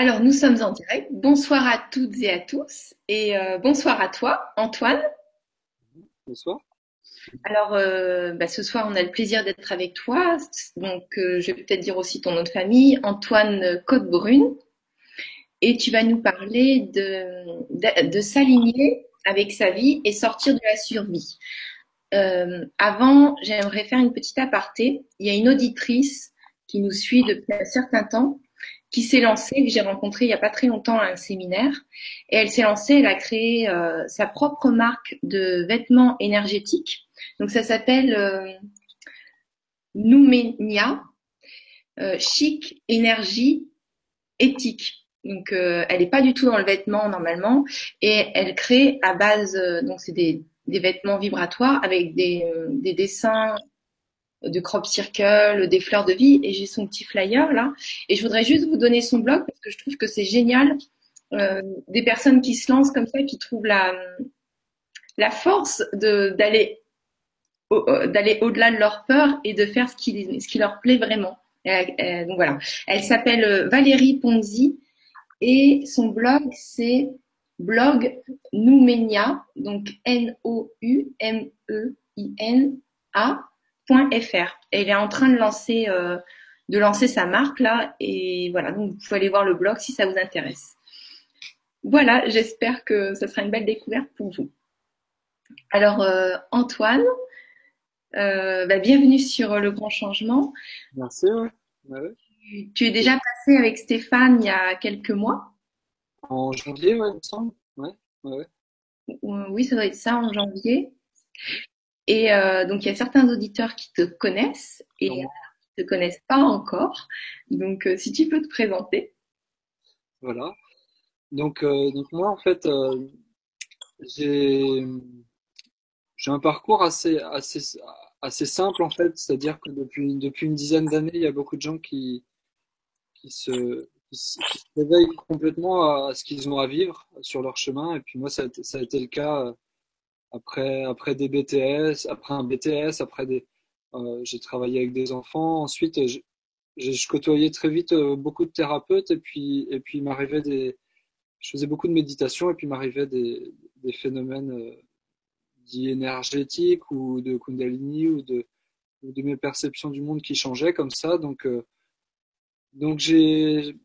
Alors, nous sommes en direct. Bonsoir à toutes et à tous. Et euh, bonsoir à toi, Antoine. Bonsoir. Alors, euh, bah, ce soir, on a le plaisir d'être avec toi. Donc, euh, je vais peut-être dire aussi ton nom de famille, Antoine Côte-Brune. Et tu vas nous parler de, de, de s'aligner avec sa vie et sortir de la survie. Avant, j'aimerais faire une petite aparté. Il y a une auditrice qui nous suit depuis un certain temps qui s'est lancée, que j'ai rencontrée il n'y a pas très longtemps à un séminaire. Et elle s'est lancée, elle a créé euh, sa propre marque de vêtements énergétiques. Donc ça s'appelle euh, Noumenia, euh, chic, énergie, éthique. Donc euh, elle n'est pas du tout dans le vêtement normalement et elle crée à base, euh, donc c'est des, des, vêtements vibratoires avec des, euh, des dessins de crop circle, des fleurs de vie, et j'ai son petit flyer là. Et je voudrais juste vous donner son blog parce que je trouve que c'est génial. Euh, des personnes qui se lancent comme ça, qui trouvent la, force de, d'aller, au, d'aller au-delà de leur peur et de faire ce qui, leur plaît vraiment. Donc voilà. Elle s'appelle Valérie Ponzi et son blog c'est blog Noumenia, donc N-O-U-M-E-I-N-A fr. Elle est en train de lancer, euh, de lancer sa marque là, et voilà. Donc vous pouvez aller voir le blog si ça vous intéresse. Voilà, j'espère que ce sera une belle découverte pour vous. Alors euh, Antoine, euh, bah, bienvenue sur le Grand Changement. Merci. Ouais. Ouais. Tu, tu, es déjà passé avec Stéphane il y a quelques mois? En janvier, ouais, il me semble. Ouais, ouais. Oui, ça doit être ça en janvier. Et euh, donc, il y a certains auditeurs qui te connaissent et qui ne te connaissent pas encore. Donc, euh, si tu peux te présenter. Voilà. Donc, euh, donc moi, en fait, euh, j'ai un parcours assez, assez, assez simple, en fait. C'est-à-dire que depuis, depuis une dizaine d'années, il y a beaucoup de gens qui, qui, se, qui, réveillent complètement à, ce qu'ils ont à vivre sur leur chemin. Et puis moi, ça a été, ça a été le cas après après des BTS, après un BTS, après des euh, j'ai travaillé avec des enfants. Ensuite, je, je côtoyais très vite euh, beaucoup de thérapeutes et puis et puis m'arrivait des je faisais beaucoup de méditation et puis m'arrivait des des phénomènes euh, dits énergétiques ou de kundalini ou de ou de mes perceptions du monde qui changeaient comme ça. Donc euh, donc j'ai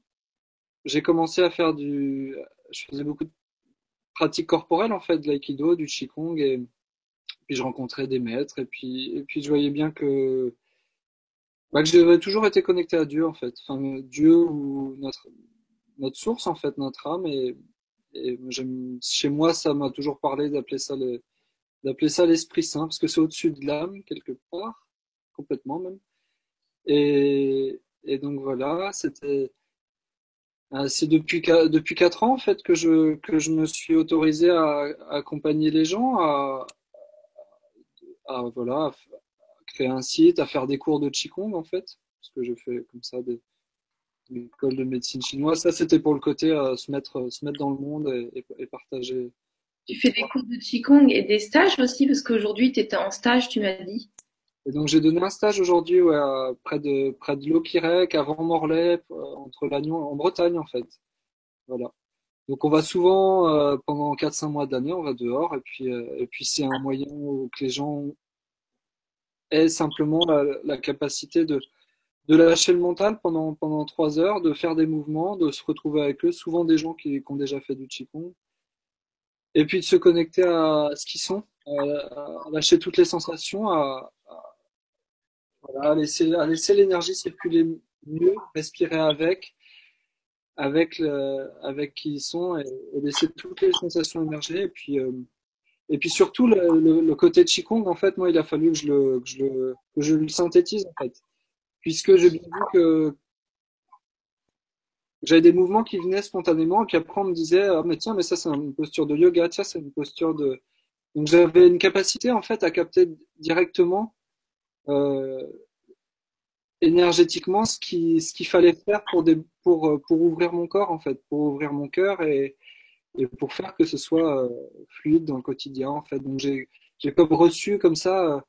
j'ai commencé à faire du je faisais beaucoup de pratique corporelle en fait, de l'aïkido, du qigong et puis je rencontrais des maîtres et puis et puis je voyais bien que bah, que j'avais toujours été connecté à Dieu en fait, enfin Dieu ou notre notre source en fait, notre âme et, chez moi ça m'a toujours parlé d'appeler ça le d'appeler ça l'esprit saint parce que c'est au-dessus de l'âme quelque part complètement même. Et et donc voilà c'était c'est depuis depuis quatre ans en fait que je que je me suis autorisé à, accompagner les gens à, voilà à créer un site, à faire des cours de qigong en fait parce que je fais comme ça des, écoles de médecine chinoise. Ça c'était pour le côté euh, se mettre se mettre dans le monde et, et, et partager. Tu fais des cours de qigong et des stages aussi parce qu'aujourd'hui tu étais en stage, tu m'as dit. Et donc j'ai donné un stage aujourd'hui ouais, près de près de Lokirec, avant Morlaix, entre Lannion, en Bretagne en fait. Voilà. Donc on va souvent euh, pendant 4-5 mois d'année, on va dehors et puis euh, et puis c'est un moyen où que les gens aient simplement la, la, capacité de de lâcher le mental pendant pendant trois heures, de faire des mouvements, de se retrouver avec eux, souvent des gens qui, qui ont déjà fait du qigong, et puis de se connecter à ce qu'ils sont, à, à lâcher toutes les sensations, à, voilà, laisser, laisser l'énergie circuler mieux, respirer avec, avec, le, avec qui ils sont et, laisser toutes les sensations émerger. Et puis, euh, et puis surtout, le, le, côté de Qigong, en fait, moi, il a fallu que je le, que je le, que je le synthétise, en fait. Puisque j'ai bien vu que j'avais des mouvements qui venaient spontanément, et puis après, on me disait, ah, mais tiens, mais ça, c'est une posture de yoga, tiens, c'est une posture de. Donc, j'avais une capacité, en fait, à capter directement énergétiquement ce qui ce qu'il fallait faire pour pour pour ouvrir mon corps en fait pour ouvrir mon cœur et et pour faire que ce soit euh, fluide dans le quotidien en fait. Donc j'ai comme reçu comme ça euh,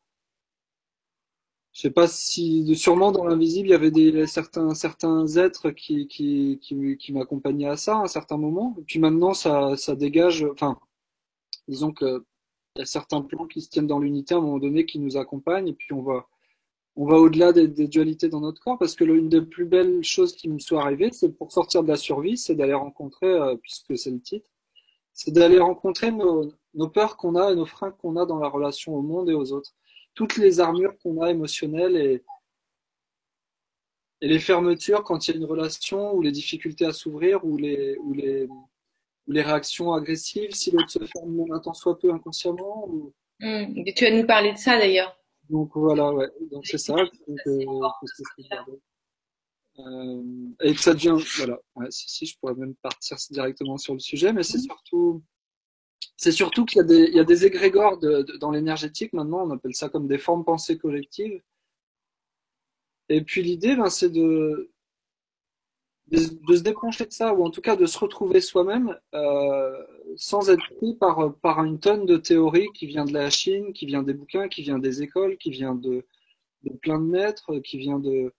je sais pas si sûrement dans l'invisible il y avait des certains certains êtres qui qui qui, m'accompagnaient à ça à un certain moment. Puis maintenant ça ça dégage enfin disons que il y a certains plans qui se tiennent dans l'unité à un moment donné qui nous accompagnent et puis on va on va au-delà des, dualités dans notre corps parce que l'une des plus belles choses qui me soit arrivée c'est pour sortir de la survie c'est d'aller rencontrer euh, puisque c'est le titre c'est d'aller rencontrer nos, nos peurs qu'on a et nos freins qu'on a dans la relation au monde et aux autres. Toutes les armures qu'on a émotionnelles et, et les fermetures quand il y a une relation ou les difficultés à s'ouvrir ou les, ou les, ou les réactions agressives si l'autre se ferme même un temps soit peu inconsciemment. Ou... Mmh. tu vas nous parler de ça d'ailleurs. Donc voilà, ouais. Donc c'est ça. Donc, euh, euh, et que ça devient, voilà. Ouais, si, si, je pourrais même partir directement sur le sujet, mais c'est mmh. surtout c'est surtout qu'il y a des, il y a des égrégores de, de, dans l'énergétique maintenant, on appelle ça comme des formes pensées collectives. Et puis l'idée, ben, c'est de, de, se débrancher de ça, ou en tout cas de se retrouver soi-même euh, sans être pris par, par une tonne de théories qui vient de la Chine, qui vient des bouquins, qui vient des écoles, qui vient de, de plein de maîtres, qui vient de...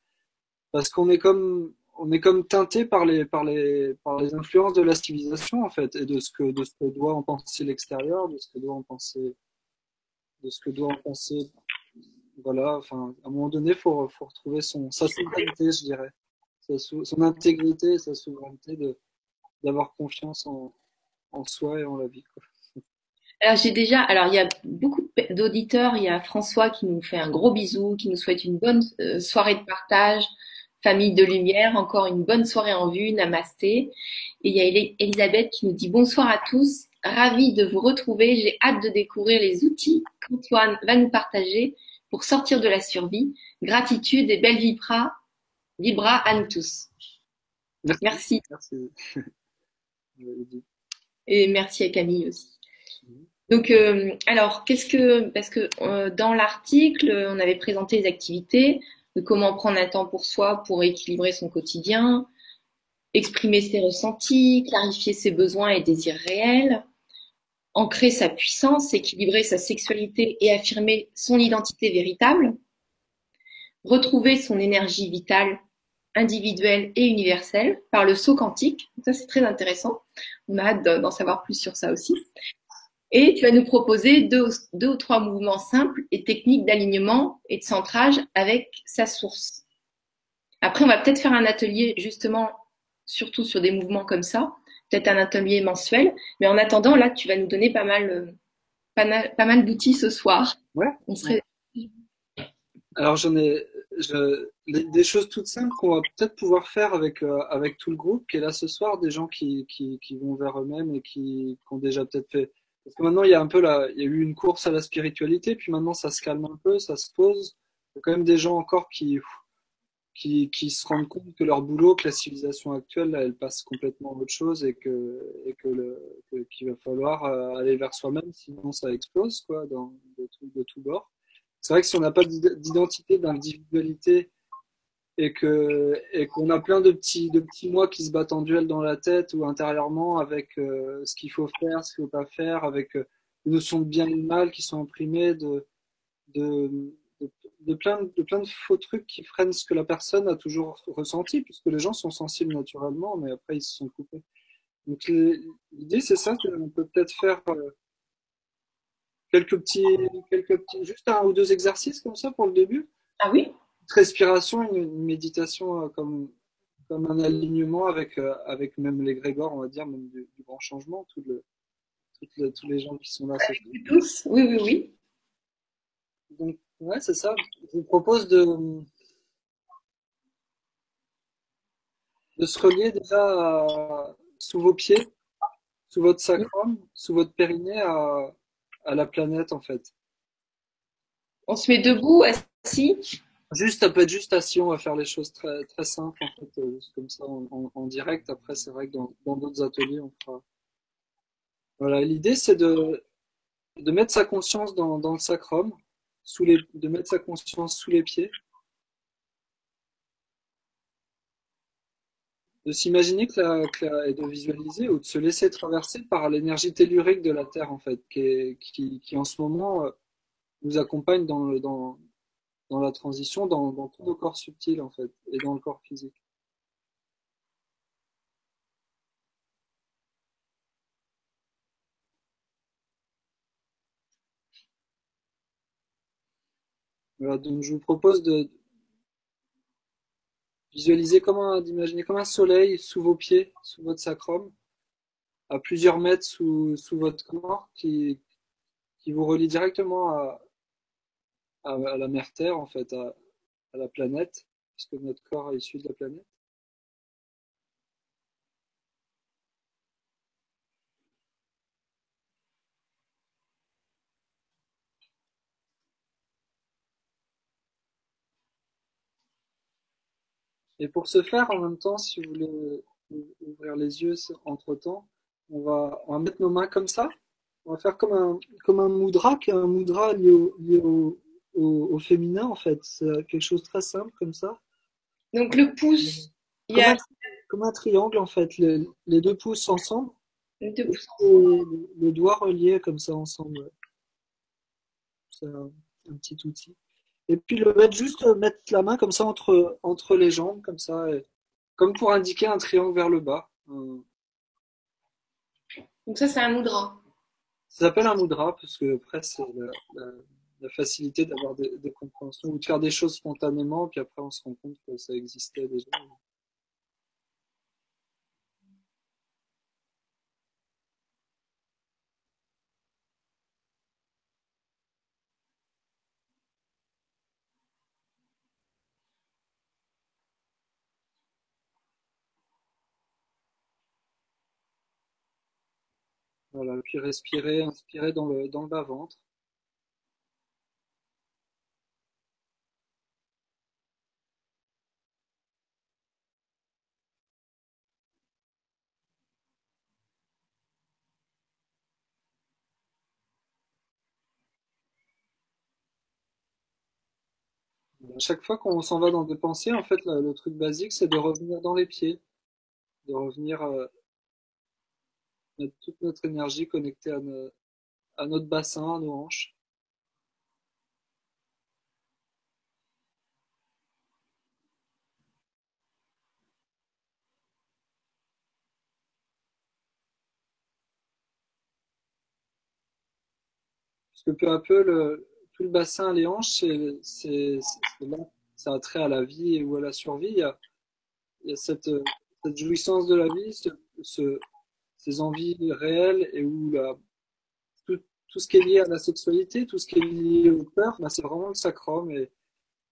Parce qu'on est comme on est comme teinté par les, par les, par les influences de la civilisation, en fait, et de ce que, de ce que doit en penser l'extérieur, de ce que doit en penser, de ce que doit en penser, voilà, enfin, à un moment donné, faut, faut retrouver son, sa souveraineté, je dirais, son intégrité, sa souveraineté d'avoir confiance en, en soi et en la vie. Alors j'ai déjà, alors il y a beaucoup d'auditeurs, il y a François qui nous fait un gros bisou, qui nous souhaite une bonne euh, soirée de partage, Famille de lumière, encore une bonne soirée en vue, namasté. Et il y a Elisabeth qui nous dit bonsoir à tous, ravi de vous retrouver, j'ai hâte de découvrir les outils qu'Antoine va nous partager pour sortir de la survie. Gratitude et belle vibra, vibra à nous tous. Merci. merci. Et merci à Camille aussi. Donc, euh, alors, qu'est-ce que, parce que euh, dans l'article, on avait présenté les activités de comment prendre un temps pour soi pour équilibrer son quotidien, exprimer ses ressentis, clarifier ses besoins et désirs réels, ancrer sa puissance, équilibrer sa sexualité et affirmer son identité véritable, retrouver son énergie vitale, individuelle et universelle par le saut quantique. Ça, c'est très intéressant. On a hâte d'en savoir plus sur ça aussi. Et tu vas nous proposer deux, deux ou trois mouvements simples et techniques d'alignement et de centrage avec sa source. Après, on va peut-être faire un atelier justement, surtout sur des mouvements comme ça, peut-être un atelier mensuel. Mais en attendant, là, tu vas nous donner pas mal, pas, pas mal d'outils ce soir. Ouais. On serait... Alors j'en ai je, des choses toutes simples qu'on va peut-être pouvoir faire avec euh, avec tout le groupe qui est là ce soir, des gens qui qui, qui vont vers eux-mêmes et qui, qui ont déjà peut-être fait parce que maintenant, il y a un peu la, il y a eu une course à la spiritualité, puis maintenant, ça se calme un peu, ça se pose. Il y a quand même des gens encore qui, qui, qui se rendent compte que leur boulot, que la civilisation actuelle, elle passe complètement à autre chose et que, et que le, qu'il va falloir euh, aller vers soi-même, sinon ça explose, quoi, dans, de tout, de tout bord. C'est vrai que si on n'a pas d'identité, d'individualité, et qu'on a plein de petits mois qui se battent en duel dans la tête ou intérieurement avec euh, ce qu'il faut faire, ce qu'il faut pas faire, avec euh, les notions de bien et de mal qui sont imprimées, de plein de faux trucs qui freinent ce que la personne a toujours ressenti, puisque les gens sont sensibles naturellement, mais après ils se sont coupés. Donc l'idée c'est ça, qu'on peut peut-être faire euh, quelques petits quelques petits juste un ou deux exercices comme ça pour le début. Ah oui? Respiration, une, méditation euh, comme, comme un alignement avec, euh, avec même les grégores, on va dire, même du, grand changement, tout le, le, tous les gens qui sont là. Tous, oui, oui, oui. Donc, ouais, c'est ça. Je vous propose de, de se relier déjà sous vos pieds, sous votre sacrum, sous votre périnée à, à la planète, en fait. On se met debout, assis Juste, ça peut être juste assis, on va faire les choses très, très simples, en fait, euh, comme ça, en, en, direct. Après, c'est vrai que dans, dans d'autres ateliers, on fera. Voilà, l'idée, c'est de, de mettre sa conscience dans, dans le sacrum, sous les, de mettre sa conscience sous les pieds. De s'imaginer que la, que la, et de visualiser ou de se laisser traverser par l'énergie tellurique de la Terre, en fait, qui, est, qui, qui en ce moment euh, nous accompagne dans le, dans, dans la transition dans, dans tout le corps subtil en fait et dans le corps physique. Voilà, donc je vous propose de visualiser comment, d'imaginer comme un soleil sous vos pieds, sous votre sacrum, à plusieurs mètres sous, sous votre corps, qui, qui vous relie directement à, à, la mère Terre, en fait, à, la planète, puisque notre corps est issu de la planète. Et pour ce faire, en même temps, si vous voulez ouvrir les yeux entre temps, on va, on va mettre nos mains comme ça. On va faire comme un, comme un mudra, qui est un au, lié au, au, au féminin, en fait. C'est quelque chose de très simple, comme ça. Donc le pouce, il Comme y a un, comme un triangle, en fait. Le- les deux pouces ensemble, les deux pouces. le, doigt relié comme ça ensemble. C'est un, un petit outil. Et puis le mettre juste, mettre la main comme ça entre, entre les jambes, comme ça, et- comme pour indiquer un triangle vers le bas. Donc ça, c'est un mudra. Ça s'appelle un mudra parce que après c'est la, la- la facilité d'avoir des, compréhensions ou de faire des choses spontanément, puis après on se rend compte que ça existait déjà. Voilà, puis respirer, inspirer dans le, dans le bas-ventre. À chaque fois qu'on s'en va dans des pensées, en fait, le, truc basique, c'est de revenir dans les pieds, de revenir euh, mettre toute notre énergie connectée à, à notre bassin, à nos hanches. Parce que peu à peu, le, tout le bassin, les hanches, c'est, là, a trait à la vie ou à la survie. Il y a, cette, jouissance de la vie, ce, ce- ces envies réelles et où tout, ce qui est lié à la sexualité, tout ce qui est lié au peur, bah, c'est vraiment le sacrum et,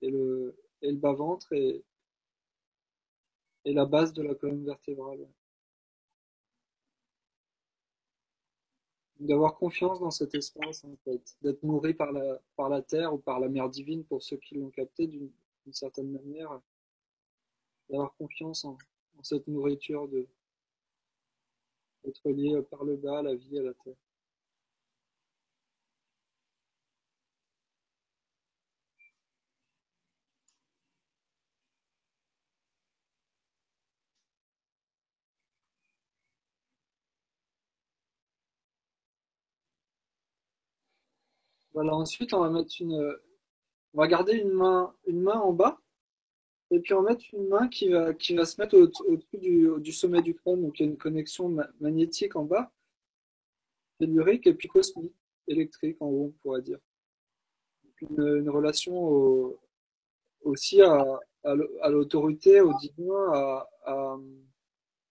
le, bas-ventre et la base de la colonne vertébrale. D'avoir confiance dans cet espace, en fait, d'être nourri par la, par la terre ou par la mère divine pour ceux qui l'ont capté d'une certaine manière, d'avoir confiance en, en cette nourriture de d'être lié par le bas à la vie, à la terre. Voilà, ensuite on va mettre une, on va garder une main, une main en bas et puis on va mettre une main qui va, qui va se mettre au- au-dessus du, du sommet du crâne, donc il y a une connexion ma- magnétique en bas, tellurique et puis cosmique, électrique en haut, on pourrait dire. Une, relation au- aussi à, à l'autorité, au divin, à, à,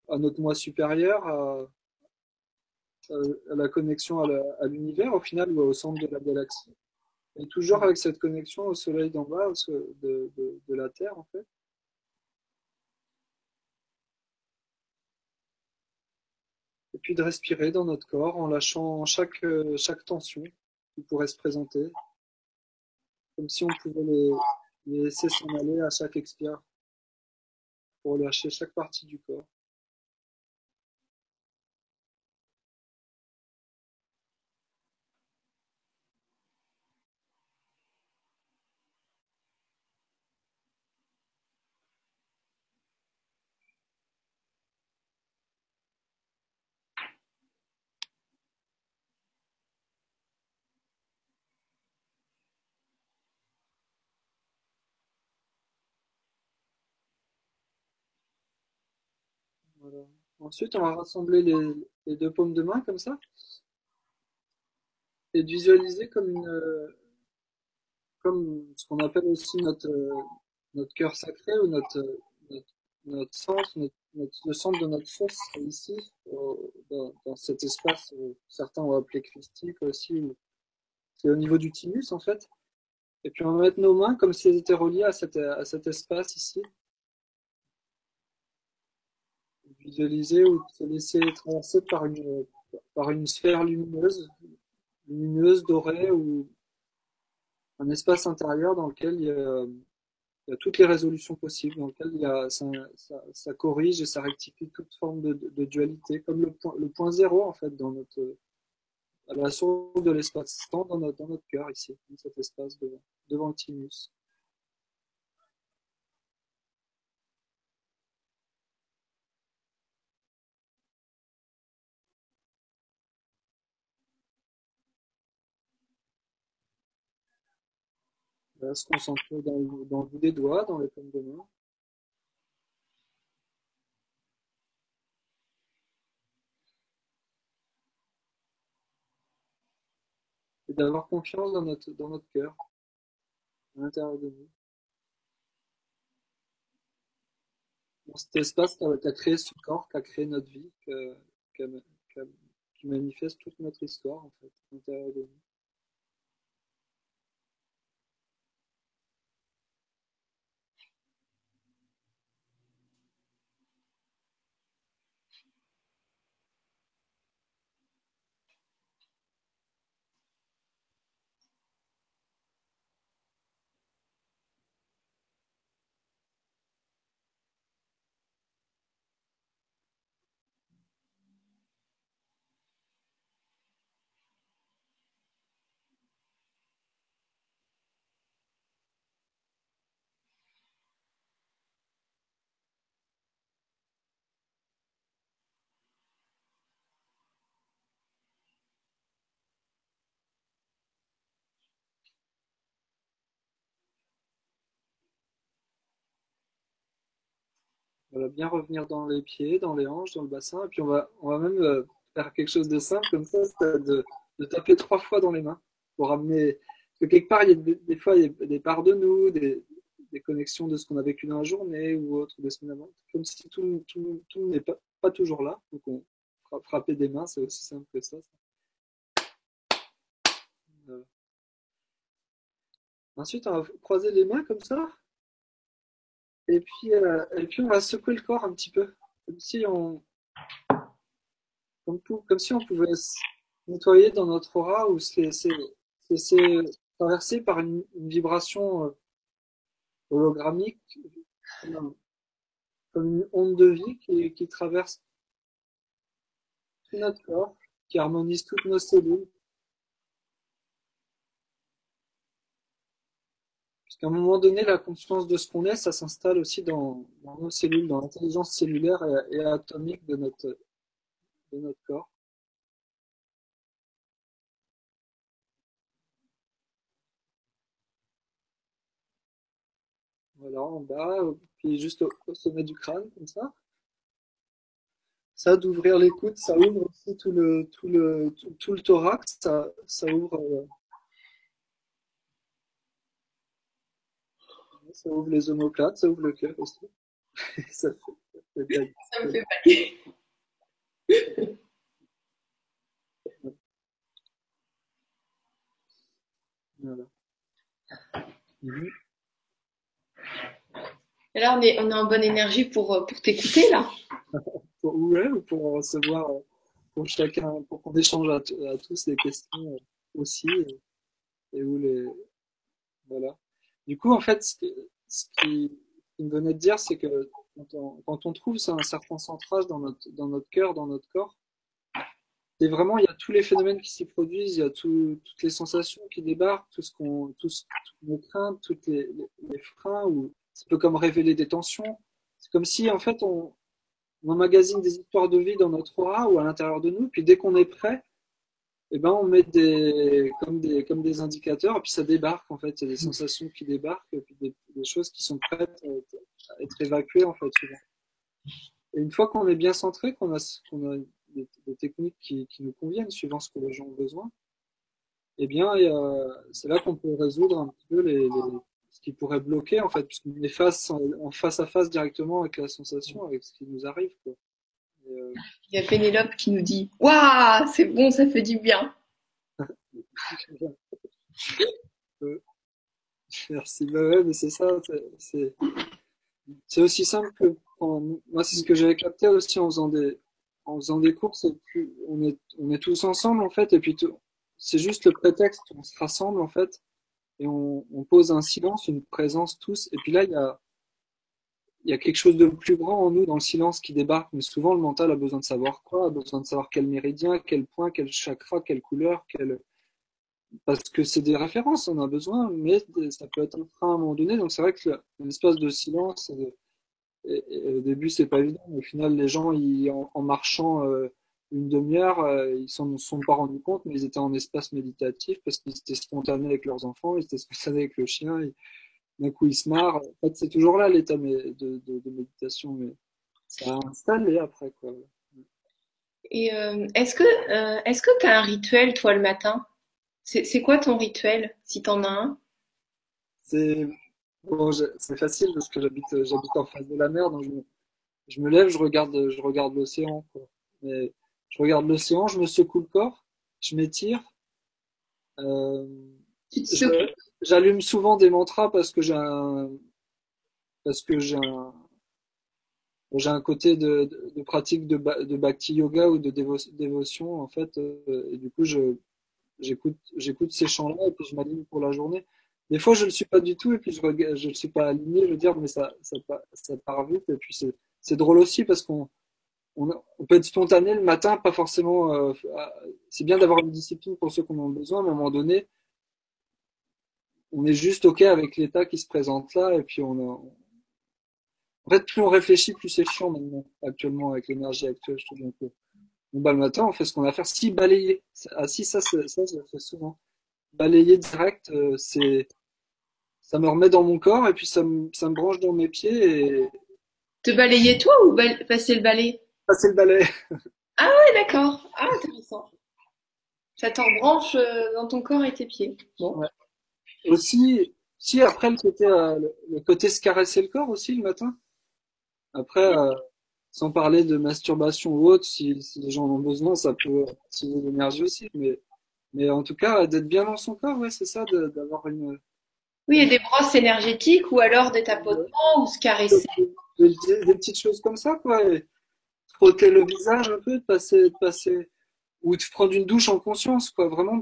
à notre moi supérieur, à, à la connexion à l'univers au final ou au centre de la galaxie. Et toujours avec cette connexion au soleil d'en bas, de, la Terre en fait. Et puis de respirer dans notre corps en lâchant chaque, euh, chaque tension qui pourrait se présenter, comme si on pouvait les, les laisser s'en aller à chaque expire pour lâcher chaque partie du corps. Ensuite, on va rassembler les, deux paumes de main comme ça et visualiser comme une comme ce qu'on appelle aussi notre notre cœur sacré ou notre notre- le centre de notre force ici, euh, dans, cet espace, euh, certains ont appelé christique aussi, c'est au niveau du thymus en fait. Et puis on va mettre nos mains comme si elles étaient reliées à cet espace ici. Visualiser ou se laisser traverser par une, par une sphère lumineuse, lumineuse, dorée, ou un espace intérieur dans lequel il y a, toutes les résolutions possibles, dans lequel il y a, ça, ça, corrige et ça rectifie toute forme de, dualité, comme le point, le point zéro en fait dans notre, à la source de l'espace-temps dans notre, dans notre cœur ici, dans cet espace devant, devant le. Va se concentrer dans le, bout des doigts, dans les paumes de main. Et d'avoir confiance dans notre, dans notre cœur, à l'intérieur de nous. Dans cet espace qui a, qui a créé ce corps, qui a créé notre vie, qui manifeste toute notre histoire, en fait, à l'intérieur de nous. On va bien revenir dans les pieds, dans les hanches, dans le bassin, et puis on va, on va même euh, faire quelque chose de simple comme ça, de, de taper trois fois dans les mains pour ramener. Parce que quelque part, il y a des, fois, des parts de nous, des, des connexions de ce qu'on a vécu dans la journée ou autre, des semaines avant. Comme si tout, tout, tout n'est pas, pas toujours là. Donc, on fra- frapper des mains, c'est aussi simple que ça. Voilà. Ensuite, on va croiser les mains comme ça. Et puis, euh, et puis on va secouer le corps un petit peu. Comme si on, comme, comme si on pouvait se nettoyer dans notre aura ou se laisser, se laisser traverser par une, vibration euh, hologrammique, comme une onde de vie qui, qui traverse tout notre corps, qui harmonise toutes nos cellules. Parce qu'à un moment donné, la conscience de ce qu'on est, ça s'installe aussi dans, nos cellules, dans l'intelligence cellulaire et, et atomique de notre, corps. Voilà, en bas, puis juste au, sommet du crâne, comme ça. Ça, d'ouvrir l'écoute, ça ouvre aussi tout le, tout le, tout le thorax, ça, ça ouvre, euh, ça ouvre les omoplates, ça ouvre le cœur aussi. ça fait, ça fait. Ça me fait bailler. Voilà. Et là, on est, on est en bonne énergie pour, euh, pour t'écouter, là. Pour, ouais, pour recevoir, euh, pour chacun, pour qu'on échange à, tous les questions euh, aussi, et, et où les, voilà. Du coup, en fait, ce, que- qui, me venait de dire, c'est que quand on, quand on trouve ça, un certain centrage dans notre, dans notre cœur, dans notre corps, et vraiment, il y a tous les phénomènes qui s'y produisent, il y a tout, toutes les sensations qui débarquent, tout ce qu'on, tout ce, toutes nos craintes, toutes les, freins, ou c'est un peu comme révéler des tensions. C'est comme si, en fait, on, on emmagasine des histoires de vie dans notre aura ou à l'intérieur de nous, puis dès qu'on est prêt, eh ben, on met des, comme des, comme des indicateurs, et puis ça débarque, en fait. Il y a des sensations qui débarquent, et puis des, choses qui sont prêtes à être, évacuées, en fait, souvent. une fois qu'on est bien centré, qu'on a, qu'on a des, techniques qui, qui, nous conviennent suivant ce que les gens ont besoin, eh bien, c'est là qu'on peut résoudre un petit peu les, les, ce qui pourrait bloquer, en fait, puisqu'on est face, en face à face directement avec la sensation, avec ce qui nous arrive. Quoi. Euh... Il y a Pénélope qui nous dit Waouh, c'est bon, ça fait du bien. Merci. Bah ouais, mais c'est ça. C'est aussi simple que moi, c'est ce que j'avais capté aussi en faisant des en faisant des courses. on est on est tous ensemble en fait, et puis c'est juste le prétexte. On se rassemble en fait, et on pose un silence, une présence tous. Et puis là, il y a il y a quelque chose de plus grand en nous dans le silence qui débarque. Mais souvent, le mental a besoin de savoir quoi, a besoin de savoir quel méridien, quel point, quel chakra, quelle couleur, quel parce que c'est des références, on a besoin, mais ça peut être un frein à un moment donné. Donc c'est vrai que l'espace de silence, au début c'est pas évident, mais au final les gens, ils, en, marchant euh, une demi-heure, euh, ils s'en sont pas rendus compte, mais ils étaient en espace méditatif parce qu'ils étaient spontanés avec leurs enfants, ils étaient spontanés avec le chien, d'un coup ils se marrent. En fait c'est toujours là l'état de, de, de, méditation, mais ça a installé après quoi. Et euh, est-ce que est-ce que tu as un rituel toi le matin? C'est quoi ton rituel, si t'en as un? C'est bon, c'est facile parce que j'habite j'habite en face de la mer, donc je me, lève, je regarde je regarde l'océan. Mais je regarde l'océan, je me secoue le corps, je m'étire. Euh, J'allume souvent des mantras parce que j'ai un parce que j'ai un j'ai un côté de, pratique de, de bhakti yoga ou de dévotion en fait euh, et du coup je j'écoute j'écoute ces chants-là et puis je m'aligne pour la journée. Des fois, je le suis pas du tout et puis je je le suis pas aligné. Je veux dire, mais ça ça, part vite et puis c'est c'est drôle aussi parce qu'on on, on, peut être spontané le matin, pas forcément. Euh, c'est bien d'avoir une discipline pour ceux qui en ont besoin, mais à un moment donné, on est juste ok avec l'état qui se présente là et puis on a, en fait, plus on réfléchit, plus c'est chiant maintenant, actuellement, avec l'énergie actuelle, je trouve. peu Bon, bah, le matin, on fait ce qu'on a à faire. Si balayer, ah, si, ça, ça, je le fais souvent. Balayer direct, euh, c'est, ça me remet dans mon corps et puis ça me, ça me branche dans mes pieds et. Te balayer toi ou passer le balai? Passer le balai. ah ouais, d'accord. Ah, intéressant. Ça t'en branche euh, dans ton corps et tes pieds. Bon. Ouais. Aussi, si après le côté, euh, le côté se caresser le corps aussi le matin. Après, sans parler de masturbation ou autre, si, si les gens en ont besoin, ça peut attirer l'énergie aussi. Mais, mais en tout cas, d'être bien dans son corps, ouais, c'est ça, d'avoir une. Oui, et des brosses énergétiques ou alors des tapotements ou se caresser. Des, des, petites choses comme ça, quoi. Et frotter le visage un peu, de passer, de passer, ou de prendre une douche en conscience, quoi. Vraiment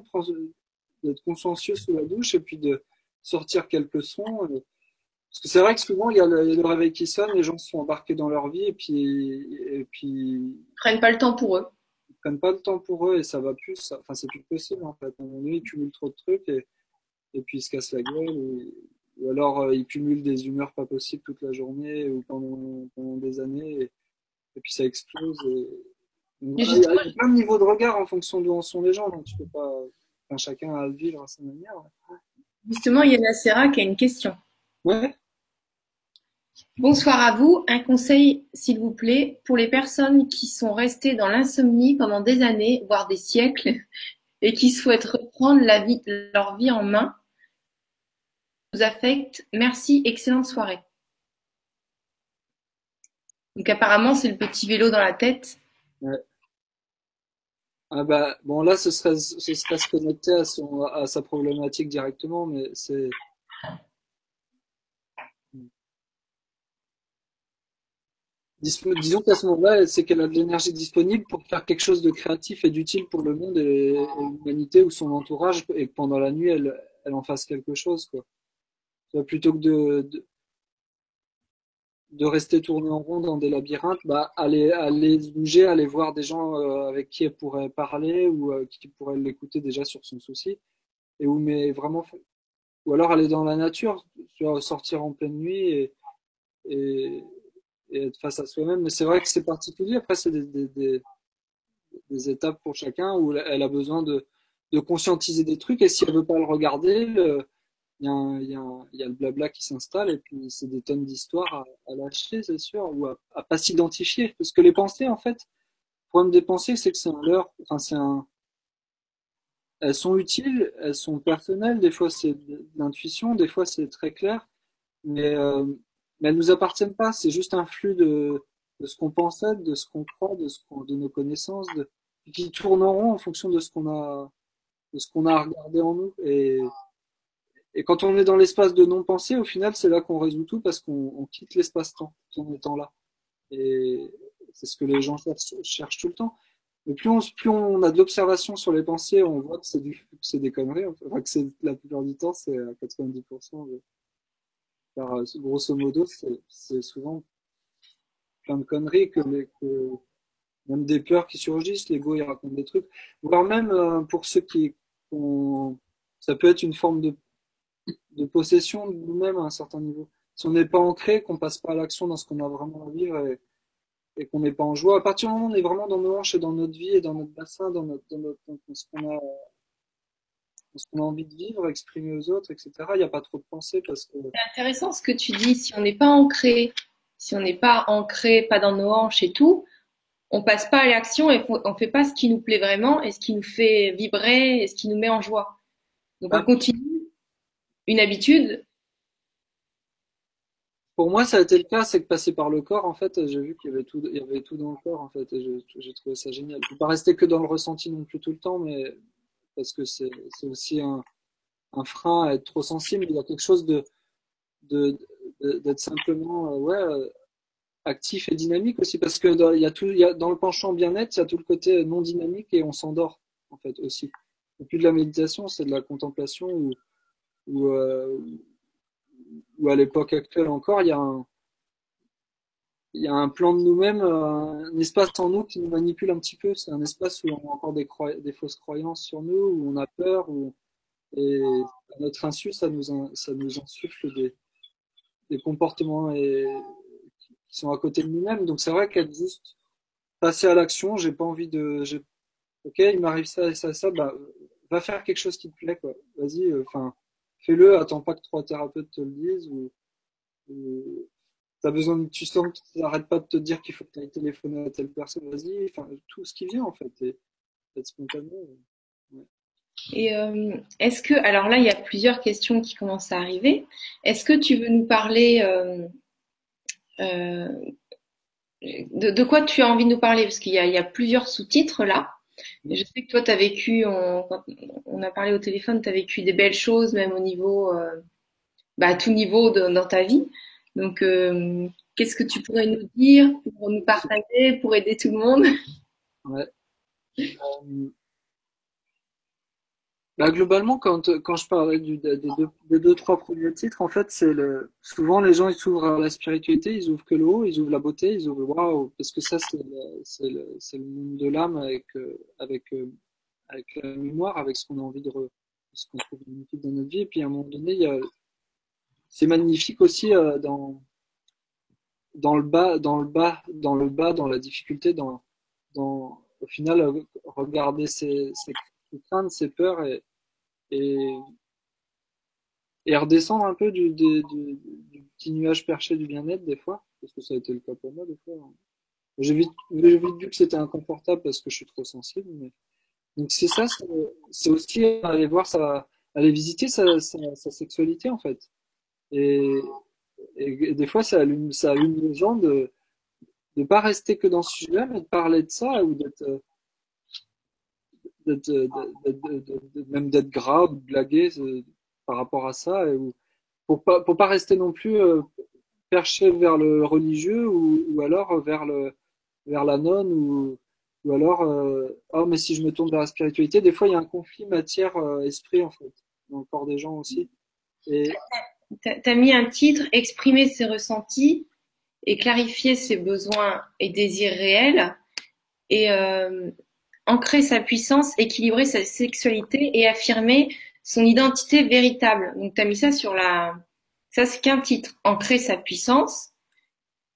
d'être consciencieux sous la douche et puis de sortir quelques sons. Parce que c'est vrai que souvent, il y, a le, il y, a le, réveil qui sonne, les gens sont embarqués dans leur vie et puis. Et puis ils prennent pas le temps pour eux. Ils prennent pas le temps pour eux et ça va plus. Ça, enfin, c'est plus possible en fait. À un moment donné, ils cumulent trop de trucs et, et puis ils se cassent la gueule. Et, ou alors, euh, ils cumulent des humeurs pas possibles toute la journée ou pendant, pendant des années et, et puis ça explose. Et, il y a plein de niveaux de regard en fonction d'où en sont les gens, donc tu peux pas. Enfin, chacun a à le vivre à sa manière. Justement, il y a Nacera qui a une question. Ouais. Bonsoir à vous. Un conseil, s'il vous plaît, pour les personnes qui sont restées dans l'insomnie pendant des années, voire des siècles, et qui souhaitent reprendre la vie, leur vie en main. Vous affecte. Merci. Excellente soirée. Donc apparemment, c'est le petit vélo dans la tête. Ouais. Ah bah, bon là, ce serait, ce serait se connecter à, son, à sa problématique directement, mais c'est disons qu'à ce moment-là, c'est qu'elle a de l'énergie disponible pour faire quelque chose de créatif et d'utile pour le monde et, l'humanité ou son entourage, et que pendant la nuit, elle, elle en fasse quelque chose, quoi. Plutôt que de, de, rester tourner en rond dans des labyrinthes, bah, aller, aller bouger, aller voir des gens euh, avec qui elle pourrait parler ou euh, qui pourraient l'écouter déjà sur son souci. Et où, mais vraiment, ou alors aller dans la nature, sortir en pleine nuit et, et être face à soi-même. Mais c'est vrai que c'est particulier. Après, c'est des, des, des, des, étapes pour chacun où elle a besoin de, de conscientiser des trucs. Et si elle veut pas le regarder, il y, a le blabla qui s'installe et puis c'est des tonnes d'histoires à, lâcher, c'est sûr, ou à, à pas s'identifier. Parce que les pensées, en fait, le problème des pensées, c'est que c'est un leurre, enfin, c'est elles sont utiles, elles sont personnelles, des fois c'est de l'intuition, des fois c'est très clair, mais, euh, elles nous appartiennent pas, c'est juste un flux de, ce qu'on pense être, de ce qu'on croit, de, ce qu'on, de nos connaissances, qui tourneront en fonction de ce qu'on a, de ce qu'on a regardé en nous. Et quand on est dans l'espace de non-pensée, au final, c'est là qu'on résout tout parce qu'on on quitte l'espace-temps en étant là. Et c'est ce que les gens cherchent, tout le temps. Mais plus on, a de l'observation sur les pensées, on voit que c'est des conneries. Enfin, que la plupart du temps, c'est à 90%. De, grosso modo, c'est, souvent plein de conneries que même des peurs qui surgissent, l'ego il raconte des trucs, voire même euh, pour ceux qui ont, ça peut être une forme de, de possession de nous-mêmes à un certain niveau. Si on n'est pas ancré, qu'on passe pas à l'action dans ce qu'on a vraiment à vivre et, et qu'on n'est pas en joie, à partir du moment où on est vraiment dans nos hanches et dans notre vie et dans notre bassin, dans, notre, dans, notre, dans ce qu'on a, qu'on a envie de vivre, exprimer aux autres, etc. Il n'y a pas trop de pensée parce que. C'est intéressant ce que tu dis. Si on n'est pas ancré, si on n'est pas ancré, pas dans nos hanches et tout, on passe pas à l'action et on fait pas ce qui nous plaît vraiment et ce qui nous fait vibrer et ce qui nous met en joie. Donc on Ah. continue une habitude. Pour moi, ça a été le cas, c'est que passer par le corps, en fait, j'ai vu qu'il y avait tout, il y avait tout dans le corps, en fait, et j'ai trouvé ça génial. Je ne pas rester que dans le ressenti non plus tout le temps, mais parce que c'est aussi un, frein à être trop sensible. Il y a quelque chose de d'être simplement euh, ouais euh, actif et dynamique aussi, parce que dans, il y a tout, il y a, dans le penchant bien-être, il y a tout le côté non dynamique et on s'endort, en fait, aussi. C'est plus de la méditation, c'est de la contemplation ou ou euh, ou à l'époque actuelle encore, il y a un, il y a un plan de nous-mêmes, euh, un espace en nous qui nous manipule un petit peu. C'est un espace où on a encore des, des fausses croyances sur nous, où on a peur, où, et à notre insu, ça nous, ça nous insuffle des, des comportements et, qui sont à côté de nous-mêmes. Donc c'est vrai qu'être juste passer à l'action, j'ai pas envie de, ok, il m'arrive ça et ça et ça, bah, va faire quelque chose qui te plaît, quoi. Vas-y, euh, enfin, fais-le, attends pas que trois thérapeutes te le disent ou, ou t'as besoin tu sens pas de te dire qu'il faut que tu ailles téléphoner à telle personne, vas-y, enfin, tout ce qui vient, en fait, et être spontané. Et euh, est-ce que, alors là, il y a plusieurs questions qui commencent à arriver. Est-ce que tu veux nous parler euh, euh, de, quoi tu as envie de nous parler? Parce qu'il y a plusieurs sous-titres là. Je sais que toi, tu as vécu, on, quand on a parlé au téléphone, tu as vécu des belles choses, même au niveau, euh, bah, à tout niveau dans ta vie. Donc, euh, qu'est-ce que tu pourrais nous dire pour nous partager, pour aider tout le monde? Ouais. Euh, Bah, globalement, quand, quand je parlais du, des, deux, des deux, trois premiers titres, en fait, c'est le, souvent les gens ils s'ouvrent à la spiritualité, ils ouvrent que le haut, ils ouvrent la beauté, ils ouvrent waouh, parce que ça c'est le, monde de l'âme avec, euh, avec, euh, avec la mémoire, avec ce qu'on a envie de, re, ce qu'on trouve dans notre vie. Et puis à un moment donné, c'est magnifique aussi euh, dans, dans le bas, dans le bas, dans le bas, dans la difficulté, dans, au final, regarder ses, craintes, ses peurs et, et redescendre un peu du, petit nuage perché du bien-être des fois, parce que ça a été le cas pour moi des fois. J'ai vite, vu que c'était inconfortable parce que je suis trop sensible. Mais... Donc c'est ça, c'est aussi aller voir sa, aller visiter sa, sexualité en fait. Et, des fois ça allume, ça allume les gens de de pas rester que dans ce sujet-là, mais de parler de ça ou d'être euh, euh, même d'être grave, de blaguer euh, par rapport à ça, et, ou- pour pas pour pas rester non plus euh, perché vers le religieux ou, ou alors vers le vers la nonne ou ou alors euh, oh mais si je me tourne vers la spiritualité, des fois il y a un conflit matière euh, esprit en fait dans le corps des gens aussi. Et T'as mis un titre, exprimer ses ressentis et clarifier ses besoins et désirs réels et euh, ancrer sa puissance, équilibrer sa sexualité et affirmer son identité véritable. Donc t'as mis ça sur la, ça c'est qu'un titre, ancrer sa puissance.